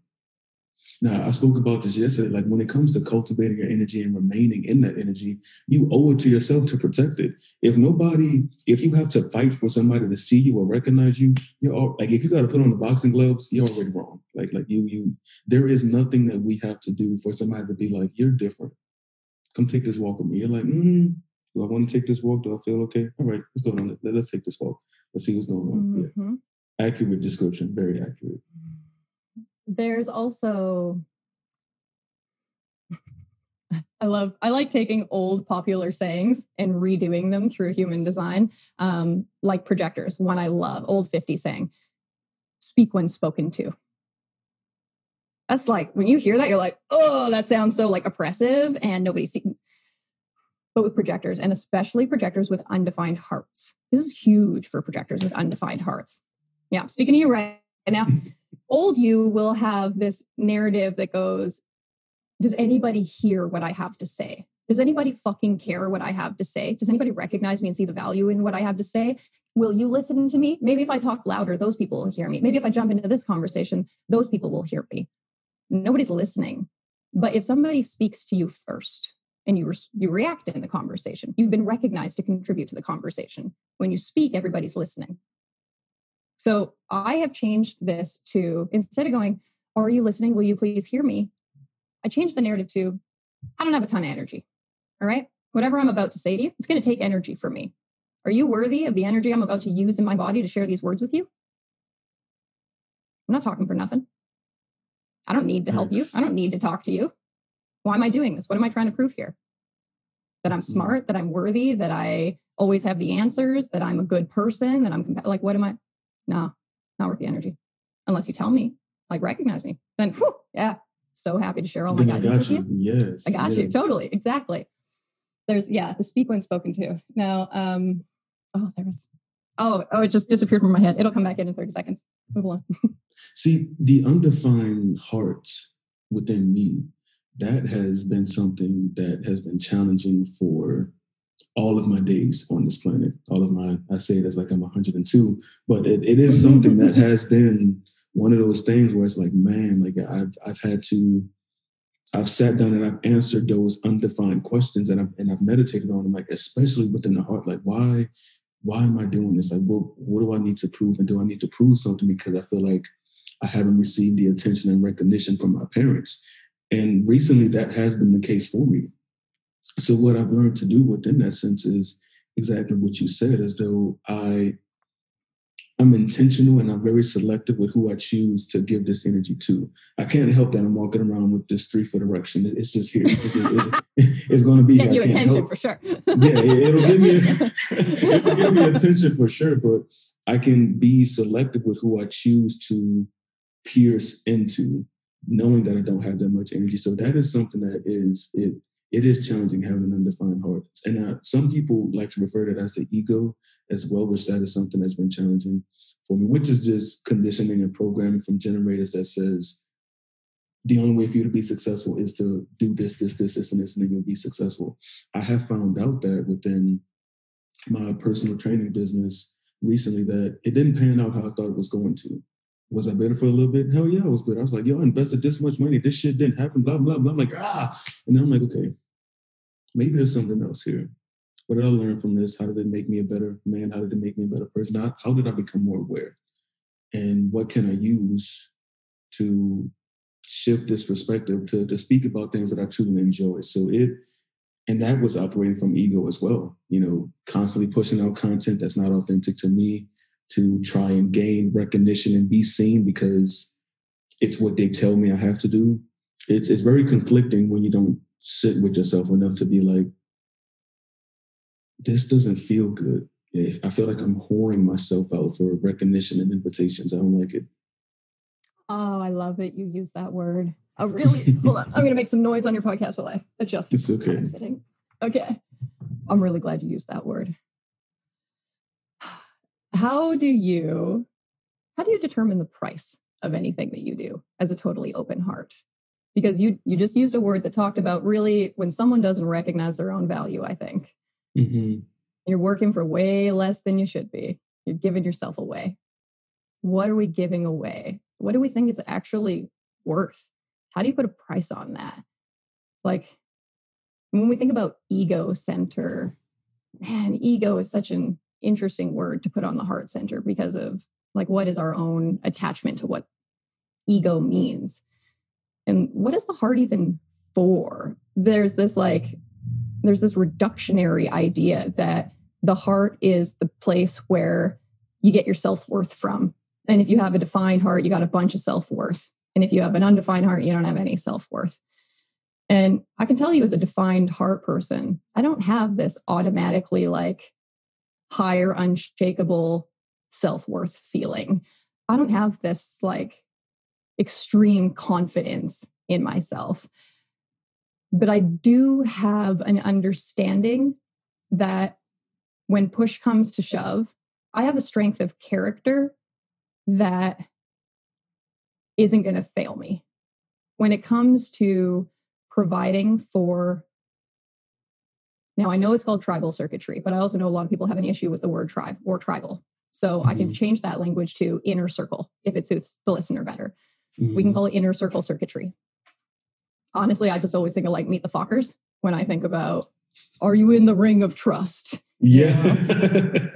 Now, I spoke about this yesterday. Like when it comes to cultivating your energy and remaining in that energy, you owe it to yourself to protect it. If nobody, if you have to fight for somebody to see you or recognize you, you're all, like if you got to put on the boxing gloves, you're already wrong. Like like you you, there is nothing that we have to do for somebody to be like you're different. Come take this walk with me. You're like, mm, do I want to take this walk? Do I feel okay? All right, let's go on. Let's take this walk. Let's see what's going on. Mm-hmm. Yeah. Accurate description, very accurate
there's also I love I like taking old popular sayings and redoing them through human design. Um, like projectors, one I love, old 50 saying, speak when spoken to. That's like when you hear that, you're like, oh, that sounds so like oppressive and nobody see. But with projectors, and especially projectors with undefined hearts. This is huge for projectors with undefined hearts. Yeah, speaking to you right now. Old you will have this narrative that goes, Does anybody hear what I have to say? Does anybody fucking care what I have to say? Does anybody recognize me and see the value in what I have to say? Will you listen to me? Maybe if I talk louder, those people will hear me. Maybe if I jump into this conversation, those people will hear me. Nobody's listening. But if somebody speaks to you first and you, re- you react in the conversation, you've been recognized to contribute to the conversation. When you speak, everybody's listening. So I have changed this to instead of going, Are you listening? Will you please hear me? I changed the narrative to, I don't have a ton of energy. All right. Whatever I'm about to say to you, it's going to take energy from me. Are you worthy of the energy I'm about to use in my body to share these words with you? I'm not talking for nothing. I don't need to help you. I don't need to talk to you. Why am I doing this? What am I trying to prove here? That I'm mm. smart, that I'm worthy, that I always have the answers, that I'm a good person, that I'm like, what am I? No, not worth the energy. Unless you tell me, like recognize me, then whew, yeah, so happy to share all my then guidance with you.
Yes,
I got
yes.
you totally, exactly. There's yeah, the speak when spoken to. Now, um, oh, there was oh oh, it just disappeared from my head. It'll come back in in thirty seconds. Move along.
See the undefined heart within me. That has been something that has been challenging for all of my days on this planet. All of my, I say it as like I'm 102, but it, it is something that has been one of those things where it's like, man, like I've I've had to, I've sat down and I've answered those undefined questions and I've and I've meditated on them, like especially within the heart, like why, why am I doing this? Like what what do I need to prove? And do I need to prove something because I feel like I haven't received the attention and recognition from my parents? And recently that has been the case for me so what I've learned to do within that sense is exactly what you said, as though I I'm intentional and I'm very selective with who I choose to give this energy to. I can't help that I'm walking around with this three foot erection. It's just here. It's, it, it's going to be.
Get you attention help. for sure.
yeah, it, will give me it'll give me attention for sure. But I can be selective with who I choose to pierce into knowing that I don't have that much energy. So that is something that is it it is challenging having an undefined heart. And uh, some people like to refer to it as the ego as well, which that is something that's been challenging for me, which is just conditioning and programming from generators that says the only way for you to be successful is to do this, this, this, this, and this, and then you'll be successful. I have found out that within my personal training business recently that it didn't pan out how I thought it was going to. Was I better for a little bit? Hell yeah, I was better. I was like, yo, I invested this much money. This shit didn't happen, blah, blah, blah. I'm like, ah. And then I'm like, okay, maybe there's something else here. What did I learn from this? How did it make me a better man? How did it make me a better person? How, how did I become more aware? And what can I use to shift this perspective to, to speak about things that I truly enjoy? So it, and that was operating from ego as well, you know, constantly pushing out content that's not authentic to me to try and gain recognition and be seen because it's what they tell me I have to do. It's it's very conflicting when you don't sit with yourself enough to be like, this doesn't feel good. I feel like I'm whoring myself out for recognition and invitations. I don't like it.
Oh, I love it. you use that word. Oh, really? Hold on. I'm going to make some noise on your podcast while I adjust.
It's okay.
Sitting. Okay. I'm really glad you used that word. How do you how do you determine the price of anything that you do as a totally open heart? Because you you just used a word that talked about really when someone doesn't recognize their own value. I think mm-hmm. you're working for way less than you should be. You're giving yourself away. What are we giving away? What do we think it's actually worth? How do you put a price on that? Like when we think about ego center, man, ego is such an interesting word to put on the heart center because of like what is our own attachment to what ego means. And what is the heart even for? There's this like, there's this reductionary idea that the heart is the place where you get your self worth from. And if you have a defined heart, you got a bunch of self worth. And if you have an undefined heart, you don't have any self worth. And I can tell you as a defined heart person, I don't have this automatically like higher, unshakable self worth feeling. I don't have this like extreme confidence in myself. But I do have an understanding that when push comes to shove, I have a strength of character that isn't going to fail me. When it comes to providing for, now I know it's called tribal circuitry, but I also know a lot of people have an issue with the word tribe or tribal. So mm-hmm. I can mm-hmm. change that language to inner circle if it suits the listener better. Mm-hmm. We can mm-hmm. call it inner circle circuitry. Honestly, I just always think of like meet the Fockers when I think about are you in the ring of trust?
Yeah.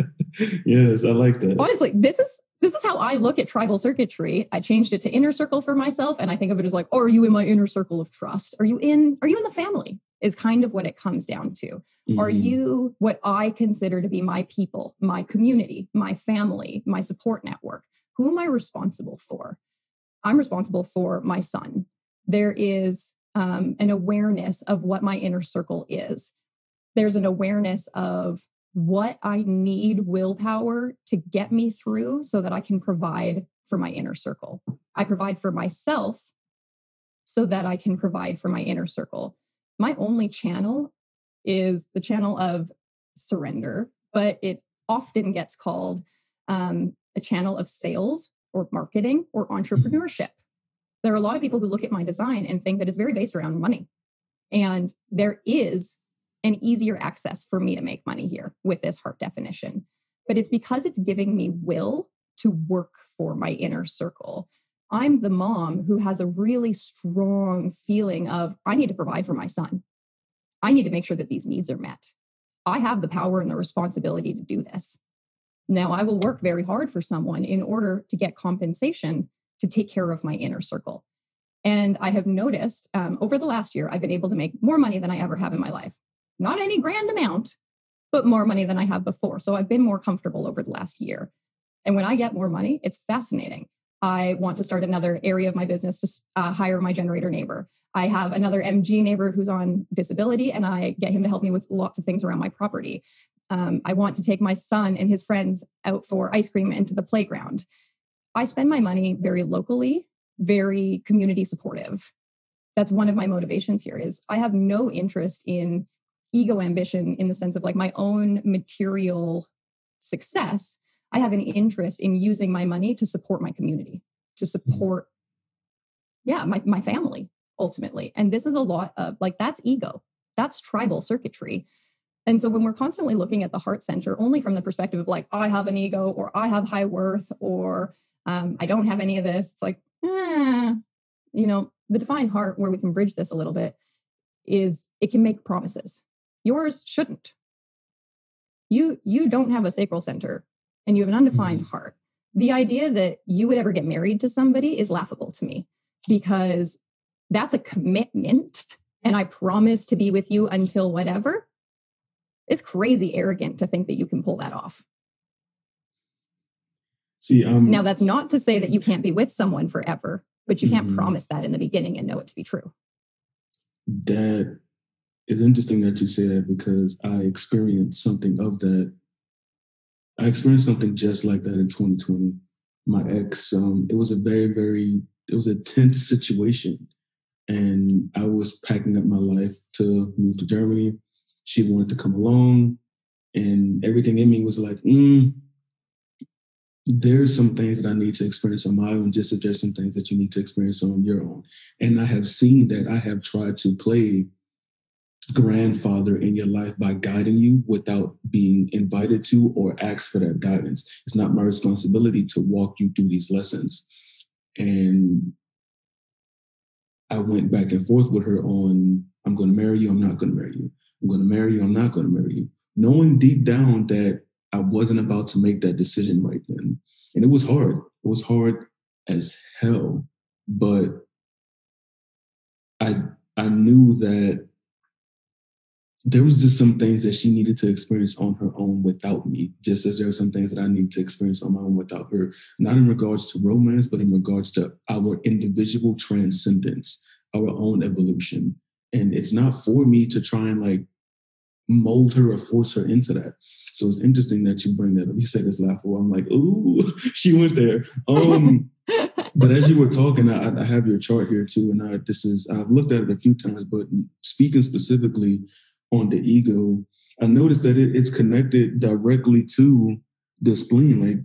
yes, I like that.
Honestly, this is this is how I look at tribal circuitry. I changed it to inner circle for myself, and I think of it as like, oh, are you in my inner circle of trust? Are you in? Are you in the family? Is kind of what it comes down to. Mm-hmm. Are you what I consider to be my people, my community, my family, my support network? Who am I responsible for? I'm responsible for my son. There is um, an awareness of what my inner circle is. There's an awareness of what I need willpower to get me through so that I can provide for my inner circle. I provide for myself so that I can provide for my inner circle. My only channel is the channel of surrender, but it often gets called um, a channel of sales or marketing or mm-hmm. entrepreneurship. There are a lot of people who look at my design and think that it's very based around money. And there is an easier access for me to make money here with this heart definition. But it's because it's giving me will to work for my inner circle. I'm the mom who has a really strong feeling of I need to provide for my son. I need to make sure that these needs are met. I have the power and the responsibility to do this. Now, I will work very hard for someone in order to get compensation to take care of my inner circle. And I have noticed um, over the last year, I've been able to make more money than I ever have in my life not any grand amount, but more money than I have before. So I've been more comfortable over the last year. And when I get more money, it's fascinating. I want to start another area of my business to uh, hire my generator neighbor. I have another MG neighbor who's on disability, and I get him to help me with lots of things around my property. Um, I want to take my son and his friends out for ice cream into the playground. I spend my money very locally very community supportive. That's one of my motivations here is I have no interest in ego ambition in the sense of like my own material success. I have an interest in using my money to support my community, to mm-hmm. support, yeah, my, my family ultimately. And this is a lot of like, that's ego, that's tribal circuitry. And so when we're constantly looking at the heart center only from the perspective of like, I have an ego or I have high worth or um, I don't have any of this, it's like, eh, you know, the defined heart where we can bridge this a little bit is it can make promises. Yours shouldn't. You you don't have a sacral center and you have an undefined mm-hmm. heart. The idea that you would ever get married to somebody is laughable to me because that's a commitment and I promise to be with you until whatever it's crazy arrogant to think that you can pull that off.
See, um,
now that's not to say that you can't be with someone forever, but you can't mm-hmm. promise that in the beginning and know it to be true.
That is interesting that you say that because I experienced something of that. I experienced something just like that in 2020. My ex, um, it was a very, very, it was a tense situation. And I was packing up my life to move to Germany she wanted to come along, and everything in me was like, mm, there's some things that I need to experience on my own, just as some things that you need to experience on your own. And I have seen that I have tried to play grandfather in your life by guiding you without being invited to or asked for that guidance. It's not my responsibility to walk you through these lessons. And I went back and forth with her on I'm going to marry you, I'm not going to marry you. I'm going to marry you, I'm not going to marry you. Knowing deep down that I wasn't about to make that decision right then. And it was hard. It was hard as hell. But I I knew that there was just some things that she needed to experience on her own without me, just as there are some things that I need to experience on my own without her, not in regards to romance, but in regards to our individual transcendence, our own evolution. And it's not for me to try and like mold her or force her into that. So it's interesting that you bring that up. You said it's laughable. I'm like, ooh, she went there. Um, but as you were talking, I, I, have your chart here too, and I, this is I've looked at it a few times. But speaking specifically on the ego, I noticed that it, it's connected directly to the spleen. Like,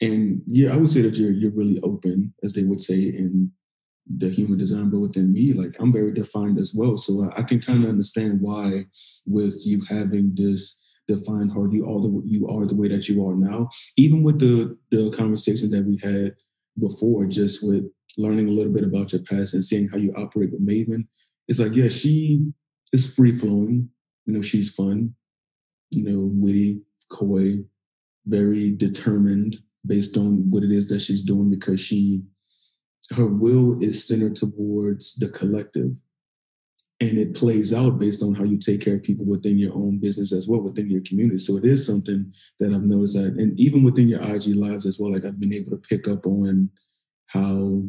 and yeah, I would say that you're you're really open, as they would say in the human design, but within me, like I'm very defined as well. So I, I can kind of understand why, with you having this defined heart, you are the you are the way that you are now. Even with the the conversation that we had before, just with learning a little bit about your past and seeing how you operate with Maven, it's like yeah, she is free flowing. You know, she's fun. You know, witty, coy, very determined based on what it is that she's doing because she her will is centered towards the collective and it plays out based on how you take care of people within your own business as well within your community so it is something that i've noticed that and even within your ig lives as well like i've been able to pick up on how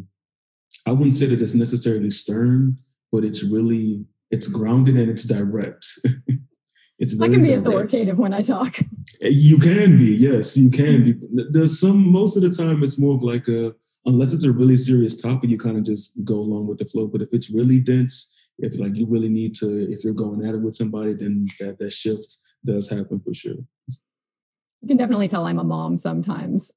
i wouldn't say that it's necessarily stern but it's really it's grounded and it's direct
it's very i can be direct. authoritative when i talk eh,
you can be yes you can be there's some most of the time it's more of like a unless it's a really serious topic, you kind of just go along with the flow. But if it's really dense, if like you really need to, if you're going at it with somebody, then that that shift does happen for sure.
You can definitely tell I'm a mom sometimes.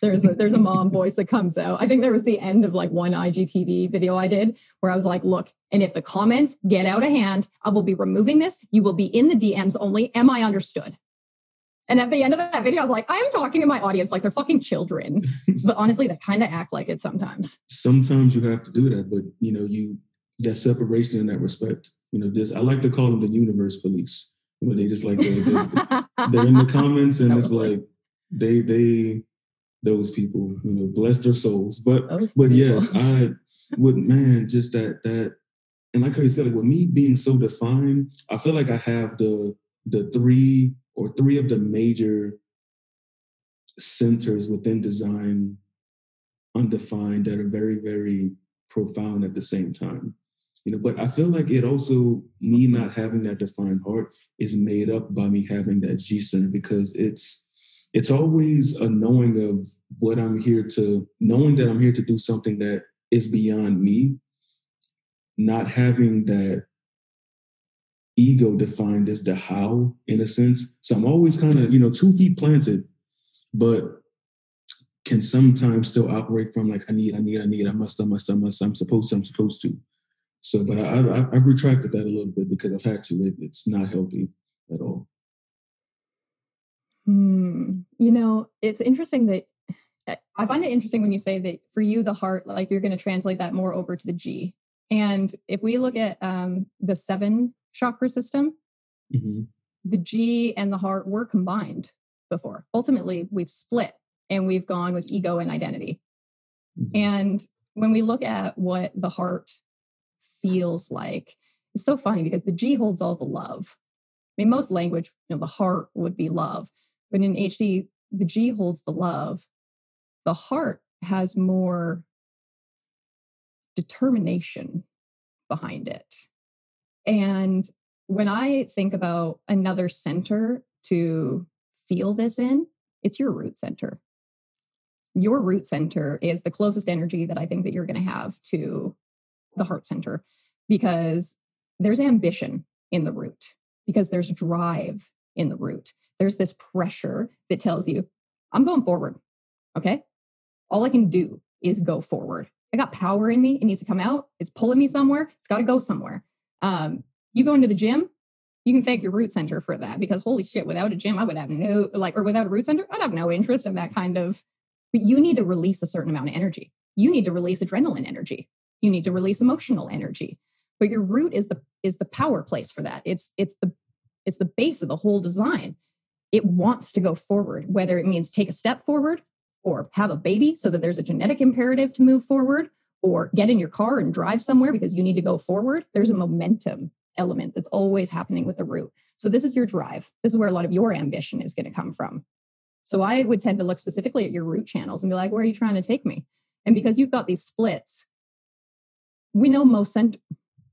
There's a there's a mom voice that comes out. I think there was the end of like one IGTV video I did where I was like, look, and if the comments get out of hand, I will be removing this. You will be in the DMs only. Am I understood? And at the end of that video, I was like, I'm talking to my audience like they're fucking children. but honestly, they kind of act like it sometimes.
Sometimes you have to do that, but you know, you that separation in that respect. You know, this I like to call them the universe police. You know, they just like they're, they're, they're in the comments, and it's like they they those people. You know, bless their souls. But those but people. yes, I would man just that that and like how you said, like with me being so defined, I feel like I have the the three or three of the major centers within design undefined that are very, very profound at the same time. You know, but I feel like it also me not having that defined heart is made up by me having that G center because it's it's always a knowing of what I'm here to knowing that I'm here to do something that is beyond me. Not having that ego defined as the how in a sense. So I'm always kind of, you know, two feet planted, but can sometimes still operate from like, I need, I need, I need, I must, I must, I must, I'm supposed to, I'm supposed to. So, but I, I, have retracted that a little bit because I've had to. It, it's not healthy at all.
Hmm. You know, it's interesting that I find it interesting when you say that for you, the heart, like you're going to translate that more over to the G. And if we look at um, the seven chakra system, mm-hmm. the G and the heart were combined before. Ultimately, we've split and we've gone with ego and identity. Mm-hmm. And when we look at what the heart feels like, it's so funny because the G holds all the love. I mean, most language, you know, the heart would be love, but in HD, the G holds the love. The heart has more determination behind it. And when I think about another center to feel this in, it's your root center. Your root center is the closest energy that I think that you're going to have to the heart center because there's ambition in the root, because there's drive in the root. There's this pressure that tells you, I'm going forward. Okay. All I can do is go forward. I got power in me. It needs to come out. It's pulling me somewhere. It's got to go somewhere. Um, you go into the gym, you can thank your root center for that because holy shit, without a gym, I would have no like, or without a root center, I'd have no interest in that kind of. But you need to release a certain amount of energy. You need to release adrenaline energy. You need to release emotional energy. But your root is the is the power place for that. It's it's the it's the base of the whole design. It wants to go forward, whether it means take a step forward or have a baby so that there's a genetic imperative to move forward or get in your car and drive somewhere because you need to go forward. There's a momentum element that's always happening with the root. So this is your drive. This is where a lot of your ambition is going to come from. So I would tend to look specifically at your root channels and be like, where are you trying to take me? And because you've got these splits, we know most cent-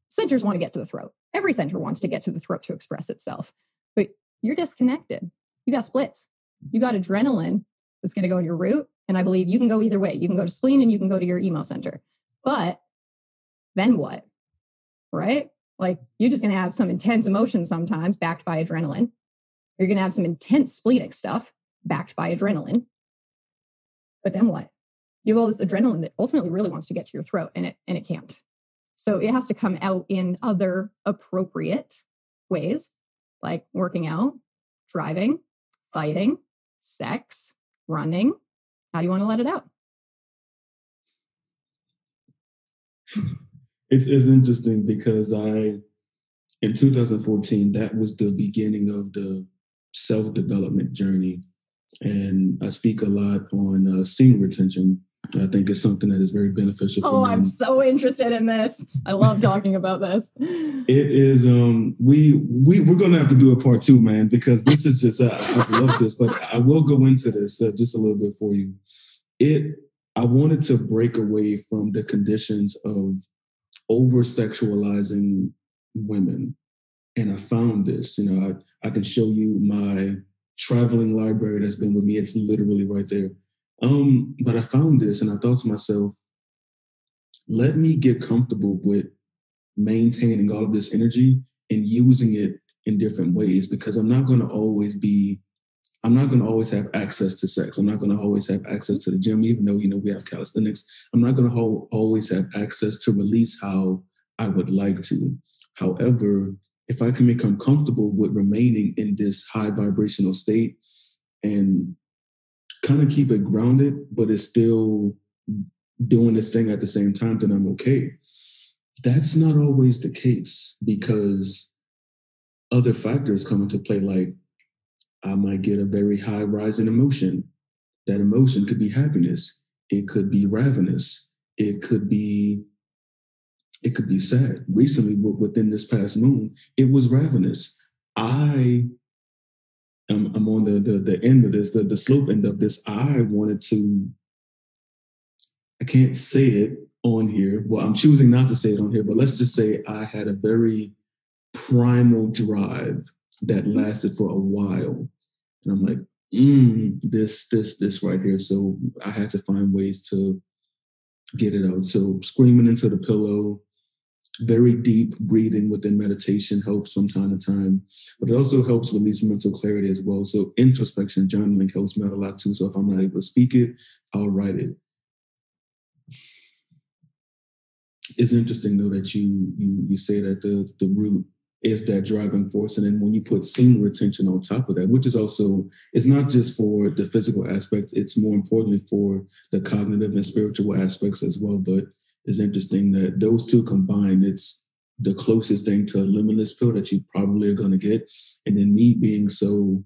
centers want to get to the throat. Every center wants to get to the throat to express itself, but you're disconnected. You got splits. You got adrenaline that's going to go in your root. And I believe you can go either way. You can go to spleen and you can go to your emo center. But then what? Right? Like you're just going to have some intense emotions sometimes backed by adrenaline. You're going to have some intense splenic stuff backed by adrenaline. But then what? You have all this adrenaline that ultimately really wants to get to your throat and it and it can't. So it has to come out in other appropriate ways, like working out, driving, fighting, sex, running. How do you want to let it out?
It's, it's interesting because I, in 2014, that was the beginning of the self development journey. And I speak a lot on uh, semen retention. I think it's something that is very beneficial.
Oh, I'm so interested in this. I love talking about this.
It is. Um, we we we're gonna have to do a part two, man, because this is just. Uh, I love this, but I will go into this uh, just a little bit for you. It. I wanted to break away from the conditions of over sexualizing women. And I found this, you know, I, I can show you my traveling library that's been with me. It's literally right there. Um, but I found this and I thought to myself, let me get comfortable with maintaining all of this energy and using it in different ways because I'm not going to always be I'm not going to always have access to sex. I'm not going to always have access to the gym, even though you know we have calisthenics. I'm not going to ho- always have access to release how I would like to. However, if I can become comfortable with remaining in this high vibrational state and kind of keep it grounded, but it's still doing this thing at the same time, then I'm okay. That's not always the case because other factors come into play, like I might get a very high rise in emotion. That emotion could be happiness. It could be ravenous. It could be it could be sad. Recently, within this past moon, it was ravenous. I am I'm on the, the, the end of this, the, the slope end of this. I wanted to, I can't say it on here. Well, I'm choosing not to say it on here, but let's just say I had a very primal drive that lasted for a while. And I'm like, mm, this, this, this right here. So I had to find ways to get it out. So screaming into the pillow, very deep breathing within meditation helps from time to time, but it also helps release mental clarity as well. So introspection, journaling helps me out a lot too. So if I'm not able to speak it, I'll write it. It's interesting though that you you you say that the the root is that driving force, and then when you put semen retention on top of that, which is also it's not just for the physical aspect; it's more importantly for the cognitive and spiritual aspects as well. But it's interesting that those two combined, it's the closest thing to a limitless pill that you probably are going to get. And then me being so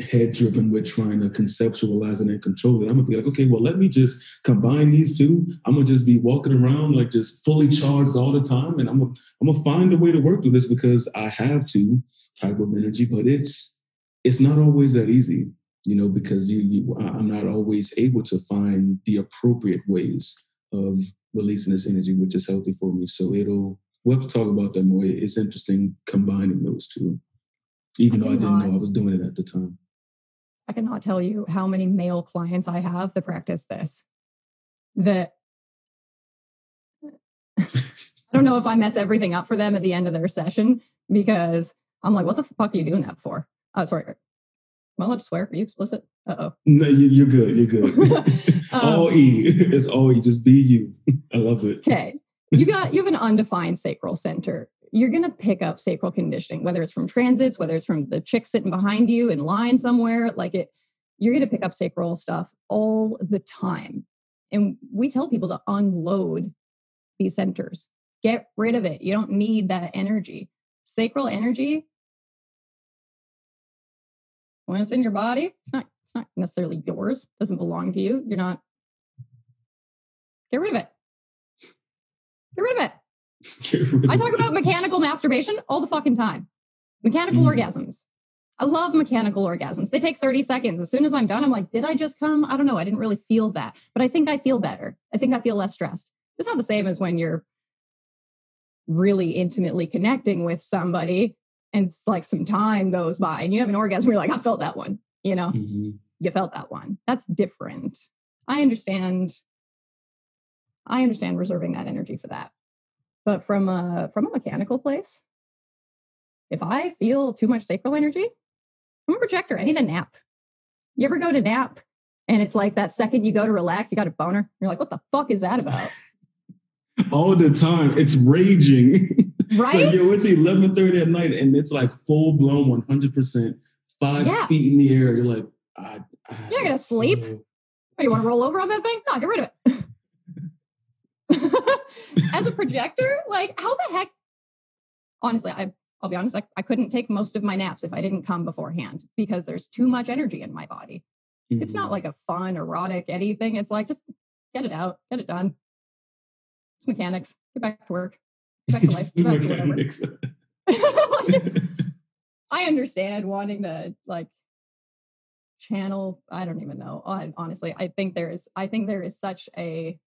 head driven with trying to conceptualize and control it, I'm gonna be like, okay, well, let me just combine these two. I'm gonna just be walking around like just fully charged all the time, and I'm gonna I'm gonna find a way to work through this because I have to type of energy, but it's it's not always that easy, you know, because you, you I'm not always able to find the appropriate ways of releasing this energy, which is healthy for me. So it'll we'll have to talk about that more. It's interesting combining those two, even I though I didn't know I was doing it at the time.
I cannot tell you how many male clients I have that practice this. That I don't know if I mess everything up for them at the end of their session because I'm like, what the fuck are you doing that for? Oh, sorry. Well, I swear. Are you explicit? Uh oh.
No, you, are good. You're good. um, all E. It's all E. Just be you. I love it.
Okay. You got you have an undefined sacral center. You're gonna pick up sacral conditioning, whether it's from transits, whether it's from the chick sitting behind you in line somewhere. Like it, you're gonna pick up sacral stuff all the time. And we tell people to unload these centers. Get rid of it. You don't need that energy. Sacral energy when it's in your body, it's not it's not necessarily yours. It doesn't belong to you. You're not. Get rid of it. Get rid of it. I talk about mechanical masturbation all the fucking time. Mechanical mm. orgasms. I love mechanical orgasms. They take 30 seconds. As soon as I'm done, I'm like, did I just come? I don't know. I didn't really feel that, but I think I feel better. I think I feel less stressed. It's not the same as when you're really intimately connecting with somebody and it's like some time goes by and you have an orgasm you're like i felt that one you know? Mm-hmm. you felt that one. That's different. I understand i understand reserving that energy for that. But from a from a mechanical place if i feel too much sacral energy i'm a projector i need a nap. You ever go to nap and it's like that second you go to relax you got a boner? You're like what the fuck is that about?
All the time. It's raging
Right?
like, yo, it's 11:30 at night and it's like full blown 100%, five yeah. feet in the air. You're like, I,
I, you're not gonna sleep. Uh, oh, you want to roll over on that thing? No, get rid of it. As a projector, like how the heck? Honestly, I I'll be honest, I, I couldn't take most of my naps if I didn't come beforehand because there's too much energy in my body. Mm-hmm. It's not mm-hmm. like a fun, erotic anything. It's like just get it out, get it done. It's mechanics. Get back to work back to life. I understand wanting to like channel. I don't even know. Honestly, I think there is. I think there is such a.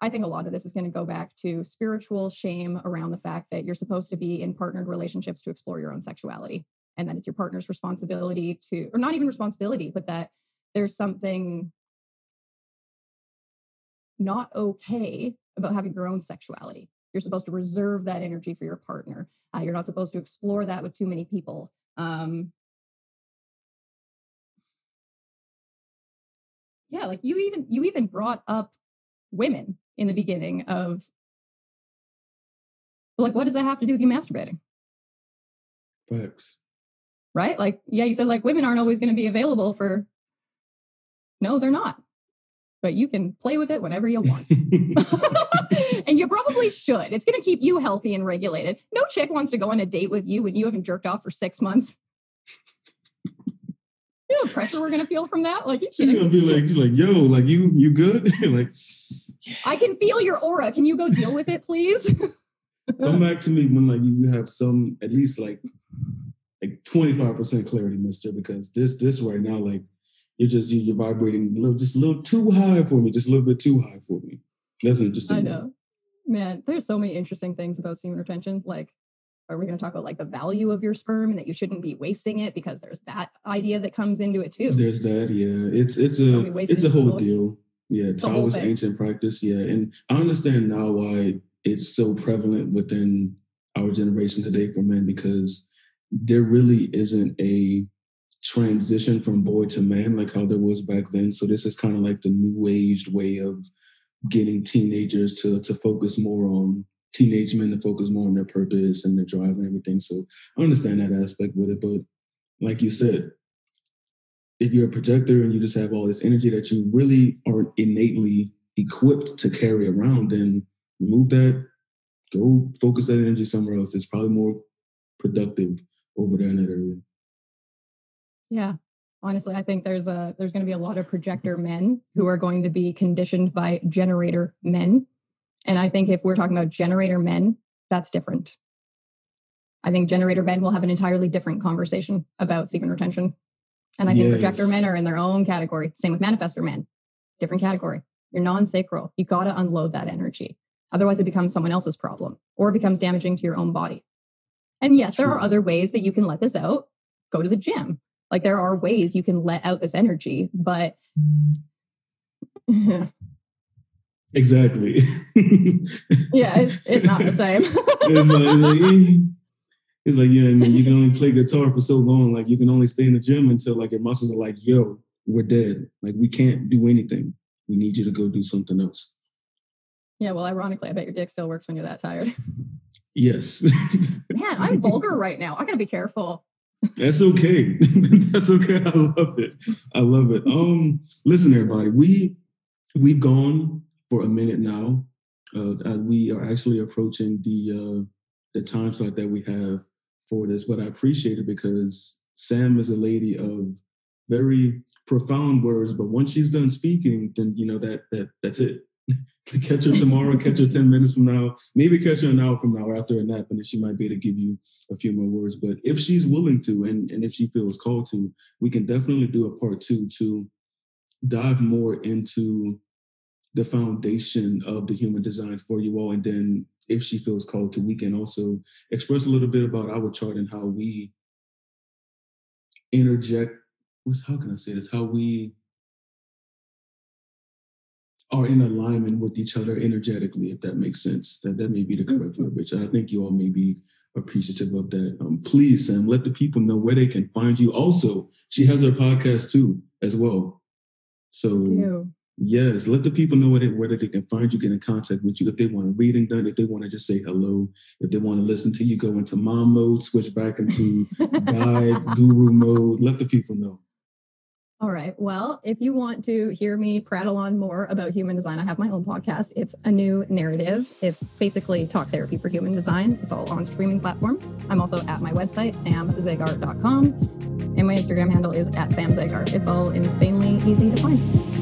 I think a lot of this is going to go back to spiritual shame around the fact that you're supposed to be in partnered relationships to explore your own sexuality, and that it's your partner's responsibility to, or not even responsibility, but that there's something not okay about having your own sexuality. You're supposed to reserve that energy for your partner. Uh, you're not supposed to explore that with too many people. Um, yeah, like you even you even brought up women in the beginning of like what does that have to do with you masturbating?
Facts.
Right? Like, yeah, you said like women aren't always going to be available for no, they're not but you can play with it whenever you want. and you probably should. It's going to keep you healthy and regulated. No chick wants to go on a date with you when you haven't jerked off for six months. You know the pressure we're gonna feel from that? Like you
She's gonna be like, she's like, yo, like you, you good? like,
I can feel your aura. Can you go deal with it, please?
Come back to me when like you have some at least like like 25% clarity, mister, because this this right now, like you're just you're vibrating a little, just a little too high for me, just a little bit too high for me. That's interesting.
I know, man. There's so many interesting things about semen retention. Like, are we going to talk about like the value of your sperm and that you shouldn't be wasting it because there's that idea that comes into it too.
There's that, yeah. It's it's a it's a whole deal. Yeah, Taoist ancient practice. Yeah, and I understand now why it's so prevalent within our generation today for men because there really isn't a transition from boy to man like how there was back then. So this is kind of like the new aged way of getting teenagers to to focus more on teenage men to focus more on their purpose and their drive and everything. So I understand that aspect with it, but like you said, if you're a projector and you just have all this energy that you really aren't innately equipped to carry around, then remove that, go focus that energy somewhere else. It's probably more productive over there in that area.
Yeah. Honestly, I think there's a there's going to be a lot of projector men who are going to be conditioned by generator men. And I think if we're talking about generator men, that's different. I think generator men will have an entirely different conversation about semen retention. And I think projector men are in their own category. Same with manifestor men, different category. You're non sacral. You got to unload that energy. Otherwise, it becomes someone else's problem or it becomes damaging to your own body. And yes, there are other ways that you can let this out. Go to the gym. Like there are ways you can let out this energy, but
exactly.
yeah, it's, it's not the same. it's,
like, it's, like, eh. it's like, yeah, I mean, you can only play guitar for so long. Like you can only stay in the gym until like your muscles are like, yo, we're dead. Like we can't do anything. We need you to go do something else.
Yeah, well, ironically, I bet your dick still works when you're that tired.
Yes.
Man, I'm vulgar right now. I gotta be careful.
That's okay. That's okay. I love it. I love it. Um, listen, everybody, we we've gone for a minute now. Uh, we are actually approaching the uh, the time slot that we have for this, but I appreciate it because Sam is a lady of very profound words. But once she's done speaking, then you know that that that's it. Catch her tomorrow, catch her 10 minutes from now, maybe catch her an hour from now after a nap, and then she might be able to give you a few more words. But if she's willing to, and, and if she feels called to, we can definitely do a part two to dive more into the foundation of the human design for you all. And then if she feels called to, we can also express a little bit about our chart and how we interject. How can I say this? How we are in alignment with each other energetically, if that makes sense. That that may be the correct verbiage. I think you all may be appreciative of that. Um, please, Sam, let the people know where they can find you. Also, she has her podcast too, as well. So yes, let the people know where they, where they can find you, get in contact with you. If they want a reading done, if they want to just say hello, if they want to listen to you, go into mom mode, switch back into guide guru mode. Let the people know.
All right. Well, if you want to hear me prattle on more about human design, I have my own podcast. It's a new narrative. It's basically talk therapy for human design. It's all on streaming platforms. I'm also at my website, samzagar.com, and my Instagram handle is at samzagar. It's all insanely easy to find.